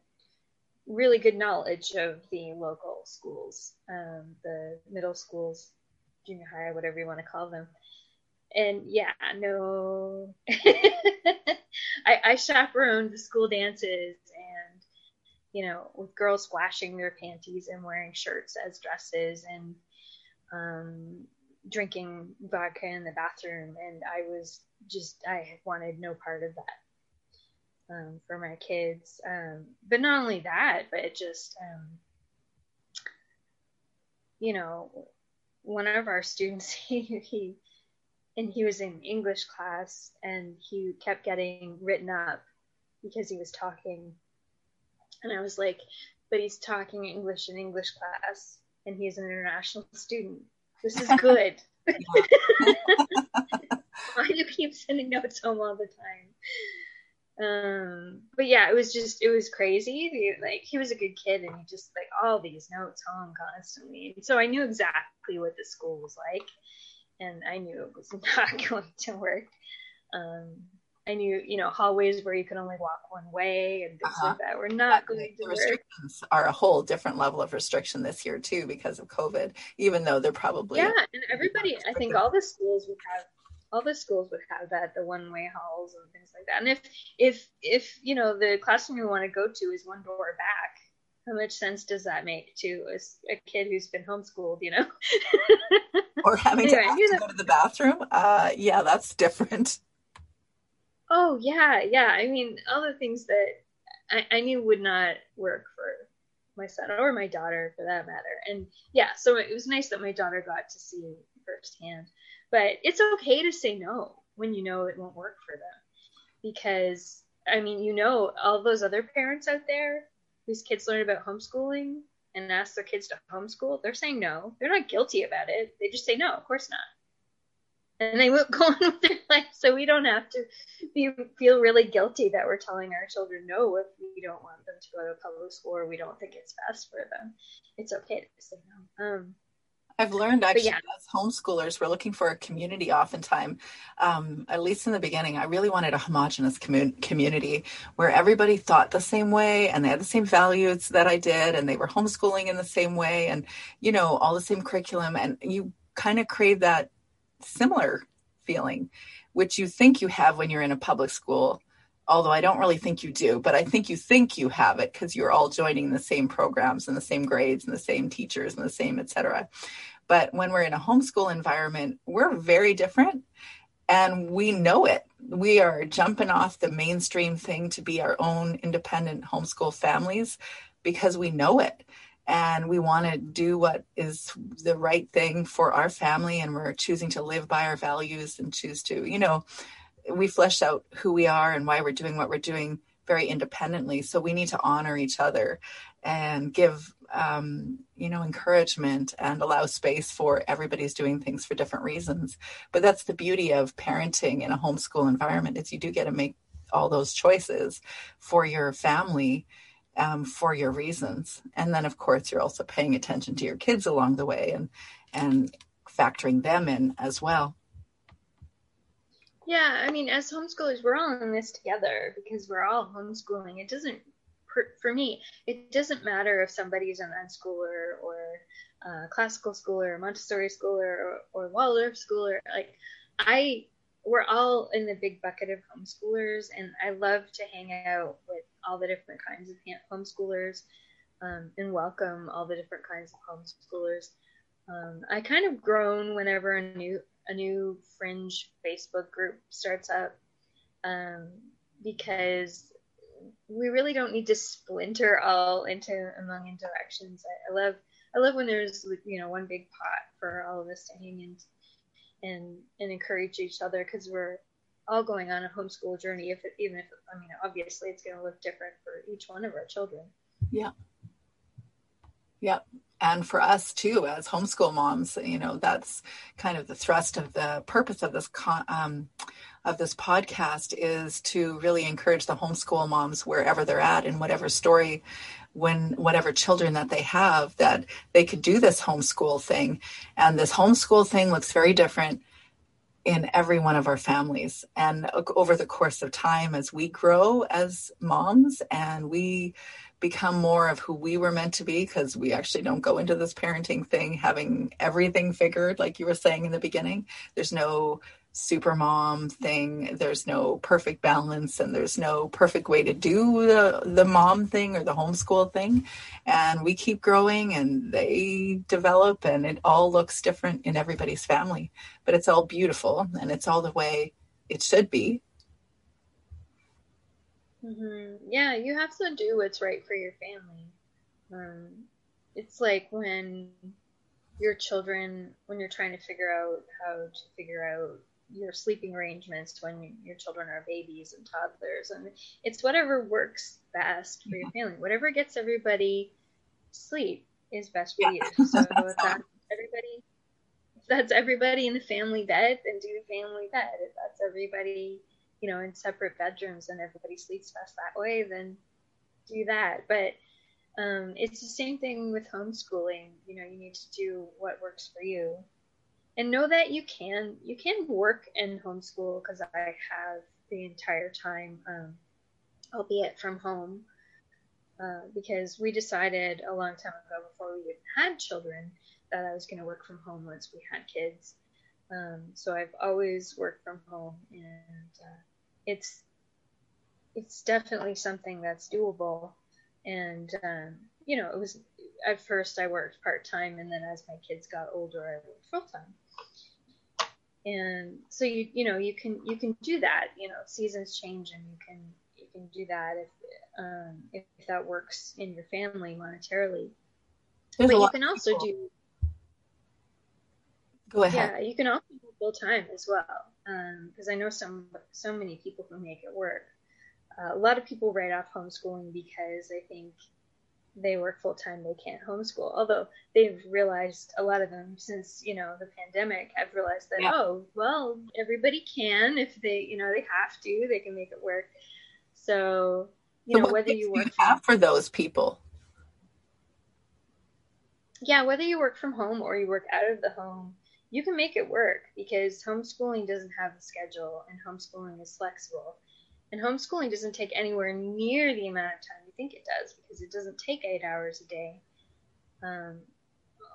really good knowledge of the local schools, um, the middle schools, junior high, whatever you want to call them. And yeah, no, I, I chaperoned the school dances and you know with girls splashing their panties and wearing shirts as dresses and um, drinking vodka in the bathroom, and I was just I wanted no part of that um, for my kids. Um, but not only that, but it just um, you know, one of our students he, he and he was in English class, and he kept getting written up because he was talking, and I was like, but he's talking English in English class, and he's an international student This is good. Why do you keep sending notes home all the time? Um, but yeah, it was just it was crazy. Like he was a good kid, and he just like all these notes home constantly. And so I knew exactly what the school was like, and I knew it was not going to work. Um, I knew, you know, hallways where you could only walk one way and things uh-huh. like that were not going to the restrictions are a whole different level of restriction this year too because of COVID. Even though they're probably yeah, and everybody, I think all the schools would have all the schools would have that the one way halls and things like that. And if if if you know the classroom you want to go to is one door back, how much sense does that make to a, a kid who's been homeschooled? You know, or having anyway, to, to go to the bathroom? Uh, yeah, that's different. Oh yeah, yeah. I mean, all the things that I, I knew would not work for my son or my daughter for that matter. And yeah, so it was nice that my daughter got to see firsthand. But it's okay to say no when you know it won't work for them. Because I mean, you know, all those other parents out there whose kids learn about homeschooling and ask their kids to homeschool, they're saying no. They're not guilty about it. They just say no, of course not and they won't go on with their life. So we don't have to be, feel really guilty that we're telling our children no if we don't want them to go to public school or we don't think it's best for them. It's okay to say no. Um, I've learned actually yeah. as homeschoolers, we're looking for a community oftentimes. Um, at least in the beginning, I really wanted a homogenous commun- community where everybody thought the same way and they had the same values that I did and they were homeschooling in the same way and, you know, all the same curriculum. And you kind of crave that similar feeling, which you think you have when you're in a public school. Although I don't really think you do, but I think you think you have it because you're all joining the same programs and the same grades and the same teachers and the same, et cetera. But when we're in a homeschool environment, we're very different and we know it. We are jumping off the mainstream thing to be our own independent homeschool families because we know it and we want to do what is the right thing for our family and we're choosing to live by our values and choose to you know we flesh out who we are and why we're doing what we're doing very independently so we need to honor each other and give um, you know encouragement and allow space for everybody's doing things for different reasons but that's the beauty of parenting in a homeschool environment is you do get to make all those choices for your family um, for your reasons. And then, of course, you're also paying attention to your kids along the way and and factoring them in as well. Yeah, I mean, as homeschoolers, we're all in this together because we're all homeschooling. It doesn't, for me, it doesn't matter if somebody's an unschooler or a classical schooler, or Montessori schooler, or, or Waldorf schooler. Like, I, we're all in the big bucket of homeschoolers, and I love to hang out with all the different kinds of homeschoolers um, and welcome all the different kinds of homeschoolers. Um, I kind of groan whenever a new a new fringe Facebook group starts up um, because we really don't need to splinter all into among million directions. I, I, love I love when there's you know one big pot for all of us to hang in and and encourage each other because we're all going on a homeschool journey. If it, even if I mean, obviously, it's going to look different for each one of our children. Yeah. Yep. And for us too, as homeschool moms, you know, that's kind of the thrust of the purpose of this con- um, of this podcast is to really encourage the homeschool moms wherever they're at in whatever story when whatever children that they have that they could do this homeschool thing and this homeschool thing looks very different in every one of our families. And over the course of time, as we grow as moms and we become more of who we were meant to be, because we actually don't go into this parenting thing having everything figured, like you were saying in the beginning. There's no super mom thing. There's no perfect balance and there's no perfect way to do the, the mom thing or the homeschool thing. And we keep growing and they develop and it all looks different in everybody's family, but it's all beautiful and it's all the way it should be. Mm-hmm. Yeah, you have to do what's right for your family. Um, it's like when your children, when you're trying to figure out how to figure out your sleeping arrangements when your children are babies and toddlers and it's whatever works best for your family whatever gets everybody sleep is best for yeah. you so if that everybody that's everybody in the family bed, then do the family bed. If that's everybody, you know, in separate bedrooms and everybody sleeps best that way, then do that. But um, it's the same thing with homeschooling. You know, you need to do what works for you, and know that you can you can work and homeschool because I have the entire time, um, albeit from home, uh, because we decided a long time ago before we even had children that I was going to work from home once we had kids. Um, so I've always worked from home, and uh, it's it's definitely something that's doable. And um, you know, it was at first I worked part time, and then as my kids got older, I worked full time. And so you you know you can you can do that. You know, seasons change, and you can you can do that if um, if, if that works in your family monetarily. There's but you can also do Go ahead. Yeah, you can also do full time as well, because um, I know some so many people who make it work. Uh, a lot of people write off homeschooling because they think they work full time, they can't homeschool. Although they've realized a lot of them since you know the pandemic have realized that yeah. oh well everybody can if they you know they have to they can make it work. So you so know whether you work you have for those people. Yeah, whether you work from home or you work out of the home, you can make it work because homeschooling doesn't have a schedule and homeschooling is flexible. And homeschooling doesn't take anywhere near the amount of time you think it does because it doesn't take eight hours a day. Um,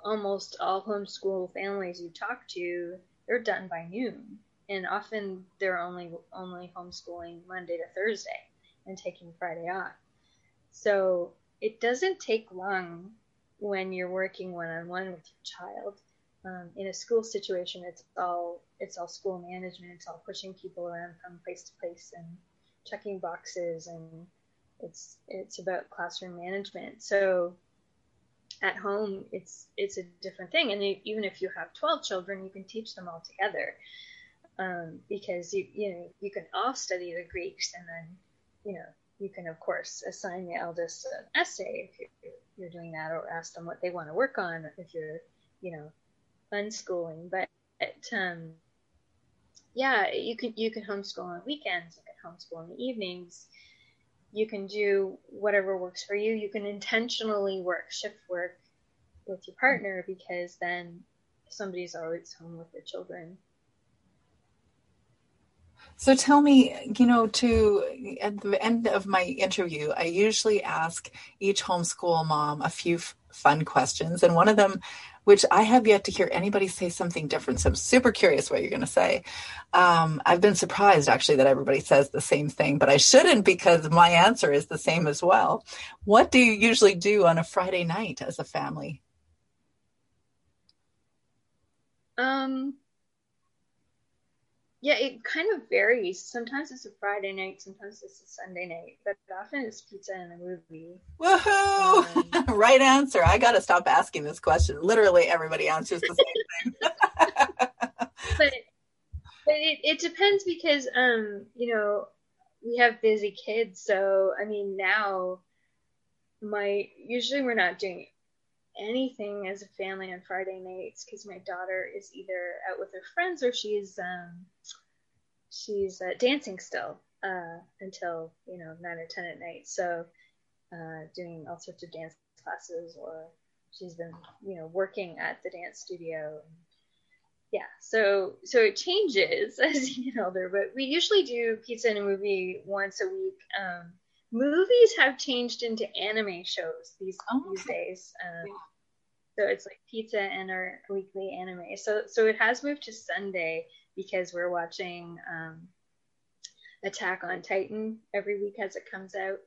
almost all homeschool families you talk to, they're done by noon. And often they're only only homeschooling Monday to Thursday and taking Friday off. So it doesn't take long when you're working one on one with your child um, in a school situation, it's all it's all school management. It's all pushing people around from place to place and checking boxes, and it's it's about classroom management. So at home, it's it's a different thing. And even if you have twelve children, you can teach them all together um, because you you know you can all study the Greeks, and then you know you can of course assign the eldest an essay if you're doing that, or ask them what they want to work on if you're you know unschooling, but um, yeah, you can you can homeschool on weekends. You can homeschool in the evenings. You can do whatever works for you. You can intentionally work shift work with your partner because then somebody's always home with their children. So tell me, you know, to at the end of my interview, I usually ask each homeschool mom a few f- fun questions, and one of them which I have yet to hear anybody say something different. So I'm super curious what you're going to say. Um, I've been surprised actually that everybody says the same thing, but I shouldn't because my answer is the same as well. What do you usually do on a Friday night as a family? Um, yeah, it kind of varies. Sometimes it's a Friday night, sometimes it's a Sunday night, but often it's pizza and a movie. Woohoo! Um, right answer. I got to stop asking this question. Literally, everybody answers the same thing. but but it, it depends because um you know we have busy kids, so I mean now my usually we're not doing anything as a family on Friday nights because my daughter is either out with her friends or she's um, she's uh, dancing still uh, until you know nine or ten at night. So uh, doing all sorts of dance classes or she's been you know working at the dance studio. Yeah, so so it changes as you get older, but we usually do pizza and a movie once a week. Um, movies have changed into anime shows these oh, these days. Um, yeah. So it's like pizza and our weekly anime. So so it has moved to Sunday because we're watching um, Attack on Titan every week as it comes out.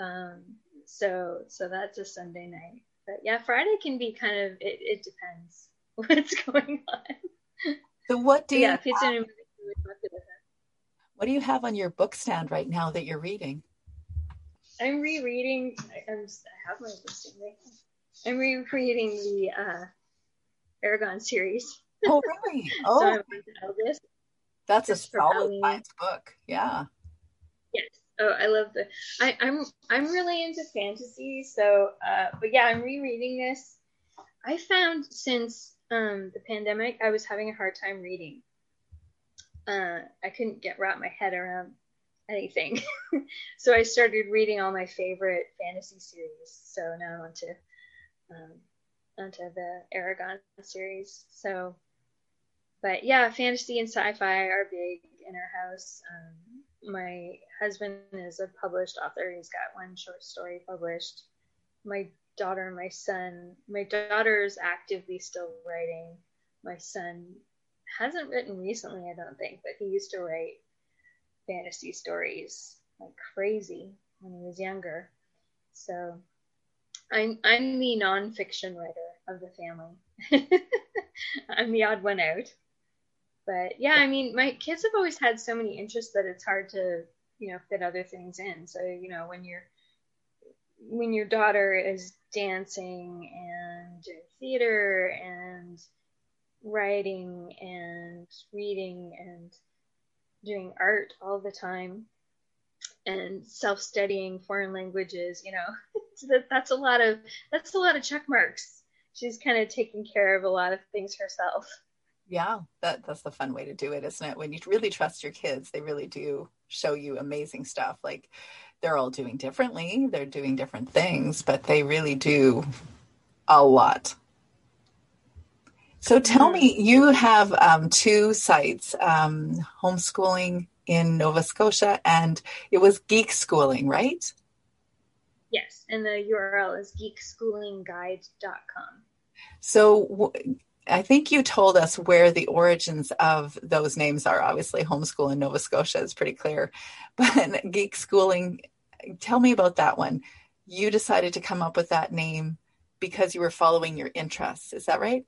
Um, so so that's a Sunday night. But yeah, Friday can be kind of it, it depends what's going on. So what do you yeah, pizza and movie really popular. What do you have on your book stand right now that you're reading? I'm rereading. I'm, I have my listing right I'm rereading the uh, Eragon series. Oh, really? Oh, so That's a solid science book. Yeah. Yes. Oh, I love the. I, I'm I'm really into fantasy, so uh, but yeah, I'm rereading this. I found since um, the pandemic, I was having a hard time reading. Uh, I couldn't get wrap my head around anything, so I started reading all my favorite fantasy series. So now onto um, onto the Eragon series. So, but yeah, fantasy and sci-fi are big in our house. Um, my husband is a published author. He's got one short story published. My daughter and my son. My daughter is actively still writing. My son hasn't written recently, I don't think, but he used to write fantasy stories like crazy when he was younger. So I'm I'm the nonfiction writer of the family. I'm the odd one out. But yeah, I mean, my kids have always had so many interests that it's hard to, you know, fit other things in. So, you know, when you're when your daughter is dancing and theater and writing and reading and doing art all the time and self-studying foreign languages you know that's a lot of that's a lot of check marks. She's kind of taking care of a lot of things herself. Yeah that that's the fun way to do it isn't it? When you really trust your kids they really do show you amazing stuff. Like they're all doing differently they're doing different things but they really do a lot so tell me you have um, two sites um, homeschooling in nova scotia and it was geek schooling right yes and the url is geekschoolingguide.com so I think you told us where the origins of those names are. Obviously, homeschool in Nova Scotia is pretty clear, but geek schooling tell me about that one. You decided to come up with that name because you were following your interests. Is that right?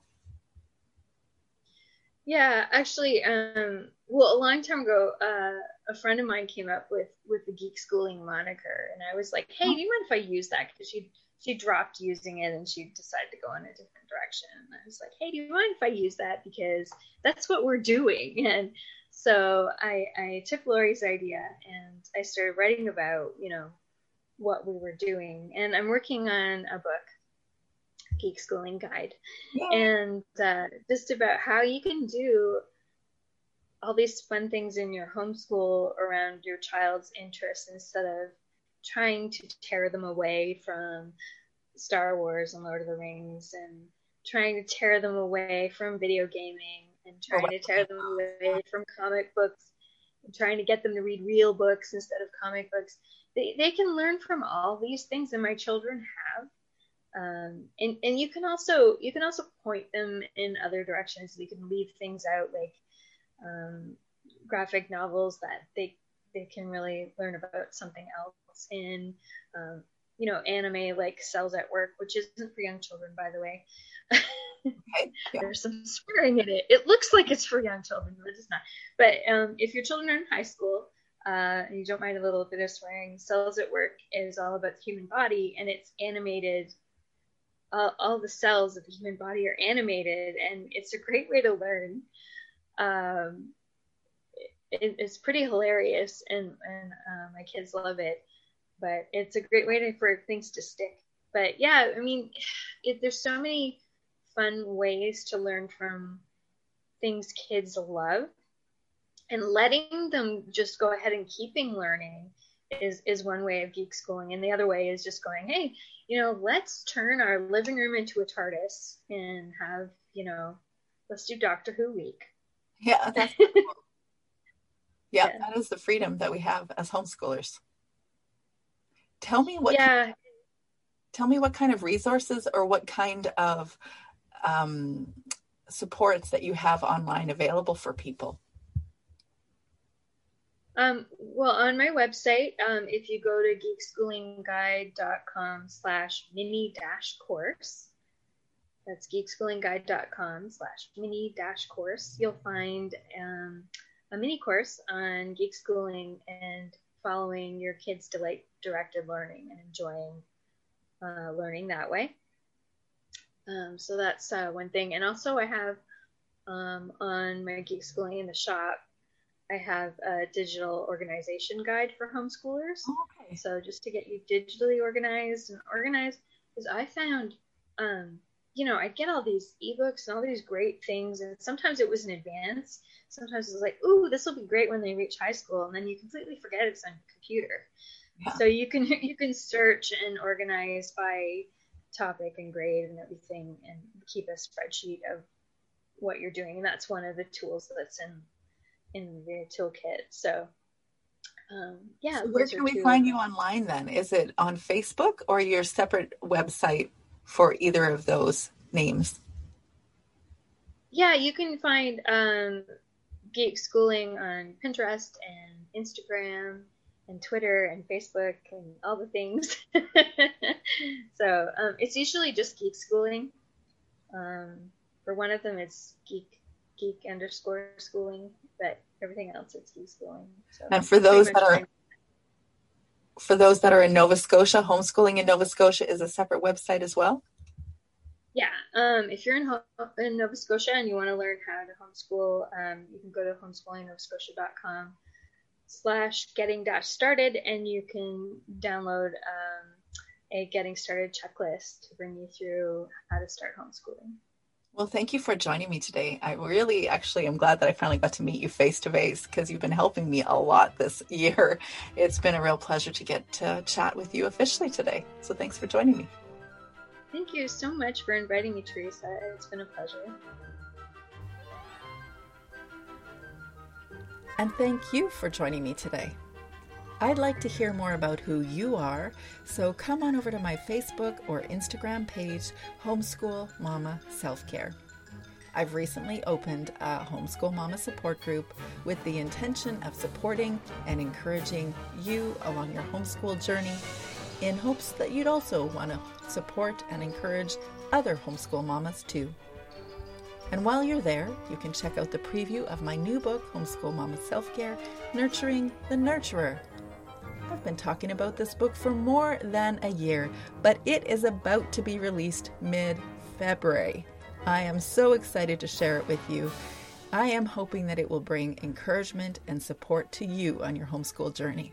Yeah, actually, um, well, a long time ago, uh, a friend of mine came up with with the geek schooling moniker, and I was like, "Hey, do you mind if I use that?" Because she she dropped using it and she decided to go in a different direction. And I was like, "Hey, do you mind if I use that? Because that's what we're doing." And so I, I took Lori's idea and I started writing about, you know, what we were doing. And I'm working on a book, Geek Schooling Guide, yeah. and uh, just about how you can do all these fun things in your homeschool around your child's interests instead of trying to tear them away from Star Wars and Lord of the Rings and trying to tear them away from video gaming and trying to tear them away from comic books and trying to get them to read real books instead of comic books. They, they can learn from all these things and my children have. Um, and, and you can also you can also point them in other directions. You can leave things out like um, graphic novels that they they can really learn about something else in. Um, you know, anime like Cells at Work, which isn't for young children, by the way. Okay. Yeah. There's some swearing in it. It looks like it's for young children, but it's not. But um, if your children are in high school uh, and you don't mind a little bit of swearing, Cells at Work is all about the human body and it's animated. All the cells of the human body are animated, and it's a great way to learn. Um, it, it's pretty hilarious, and, and uh, my kids love it. But it's a great way to, for things to stick. But yeah, I mean, it, there's so many fun ways to learn from things kids love and letting them just go ahead and keeping learning is is one way of geek schooling. And the other way is just going hey you know let's turn our living room into a tardis and have you know let's do doctor who week. Yeah yeah, yeah, that is the freedom that we have as homeschoolers. Tell me what yeah. tell me what kind of resources or what kind of um, supports that you have online available for people? Um, well, on my website, um, if you go to geekschoolingguide.com slash mini dash course, that's geekschoolingguide.com slash mini dash course, you'll find um, a mini course on geek schooling and following your kids' delight directed learning and enjoying uh, learning that way. Um, so that's uh, one thing. And also, I have um, on my Geek Schooling in the shop, I have a digital organization guide for homeschoolers. Oh, okay. So just to get you digitally organized and organized, because I found um, you know, I'd get all these ebooks and all these great things, and sometimes it was in advance. Sometimes it was like, ooh, this will be great when they reach high school, and then you completely forget it's on your computer. Yeah. So you can you can search and organize by topic and grade and everything, and keep a spreadsheet of what you're doing. And that's one of the tools that's in in the toolkit. So um, yeah. So where can we find you online then? Is it on Facebook or your separate website for either of those names? Yeah, you can find um, Geek Schooling on Pinterest and Instagram and Twitter and Facebook and all the things. so um, it's usually just Geek Schooling. Um, for one of them, it's Geek Geek underscore Schooling, but everything else it's Geek Schooling. So and for those that are for those that are in Nova Scotia, homeschooling in Nova Scotia is a separate website as well. Yeah, um, if you're in, in Nova Scotia and you want to learn how to homeschool, um, you can go to homeschoolingnovascotia.com slash getting dash started and you can download um, a getting started checklist to bring you through how to start homeschooling. Well, thank you for joining me today. I really actually am glad that I finally got to meet you face to face because you've been helping me a lot this year. It's been a real pleasure to get to chat with you officially today. So thanks for joining me. Thank you so much for inviting me, Teresa. It's been a pleasure. And thank you for joining me today. I'd like to hear more about who you are, so come on over to my Facebook or Instagram page, Homeschool Mama Self Care. I've recently opened a Homeschool Mama support group with the intention of supporting and encouraging you along your homeschool journey in hopes that you'd also want to support and encourage other homeschool mamas too. And while you're there, you can check out the preview of my new book, Homeschool Mama Self Care Nurturing the Nurturer. I've been talking about this book for more than a year, but it is about to be released mid February. I am so excited to share it with you. I am hoping that it will bring encouragement and support to you on your homeschool journey.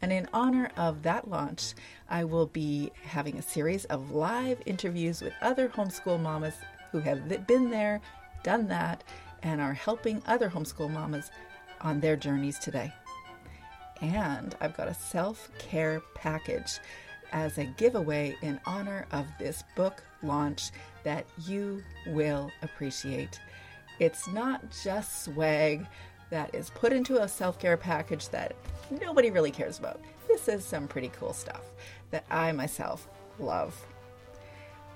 And in honor of that launch, I will be having a series of live interviews with other homeschool mamas who have been there, done that, and are helping other homeschool mamas on their journeys today. And I've got a self care package as a giveaway in honor of this book launch that you will appreciate. It's not just swag that is put into a self care package that nobody really cares about. This is some pretty cool stuff that I myself love.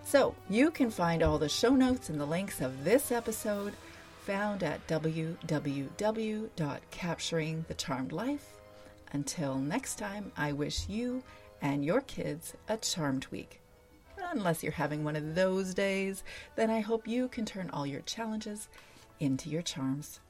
So, you can find all the show notes and the links of this episode found at www.capturingthecharmedlife. Until next time, I wish you and your kids a charmed week. Unless you're having one of those days, then I hope you can turn all your challenges into your charms.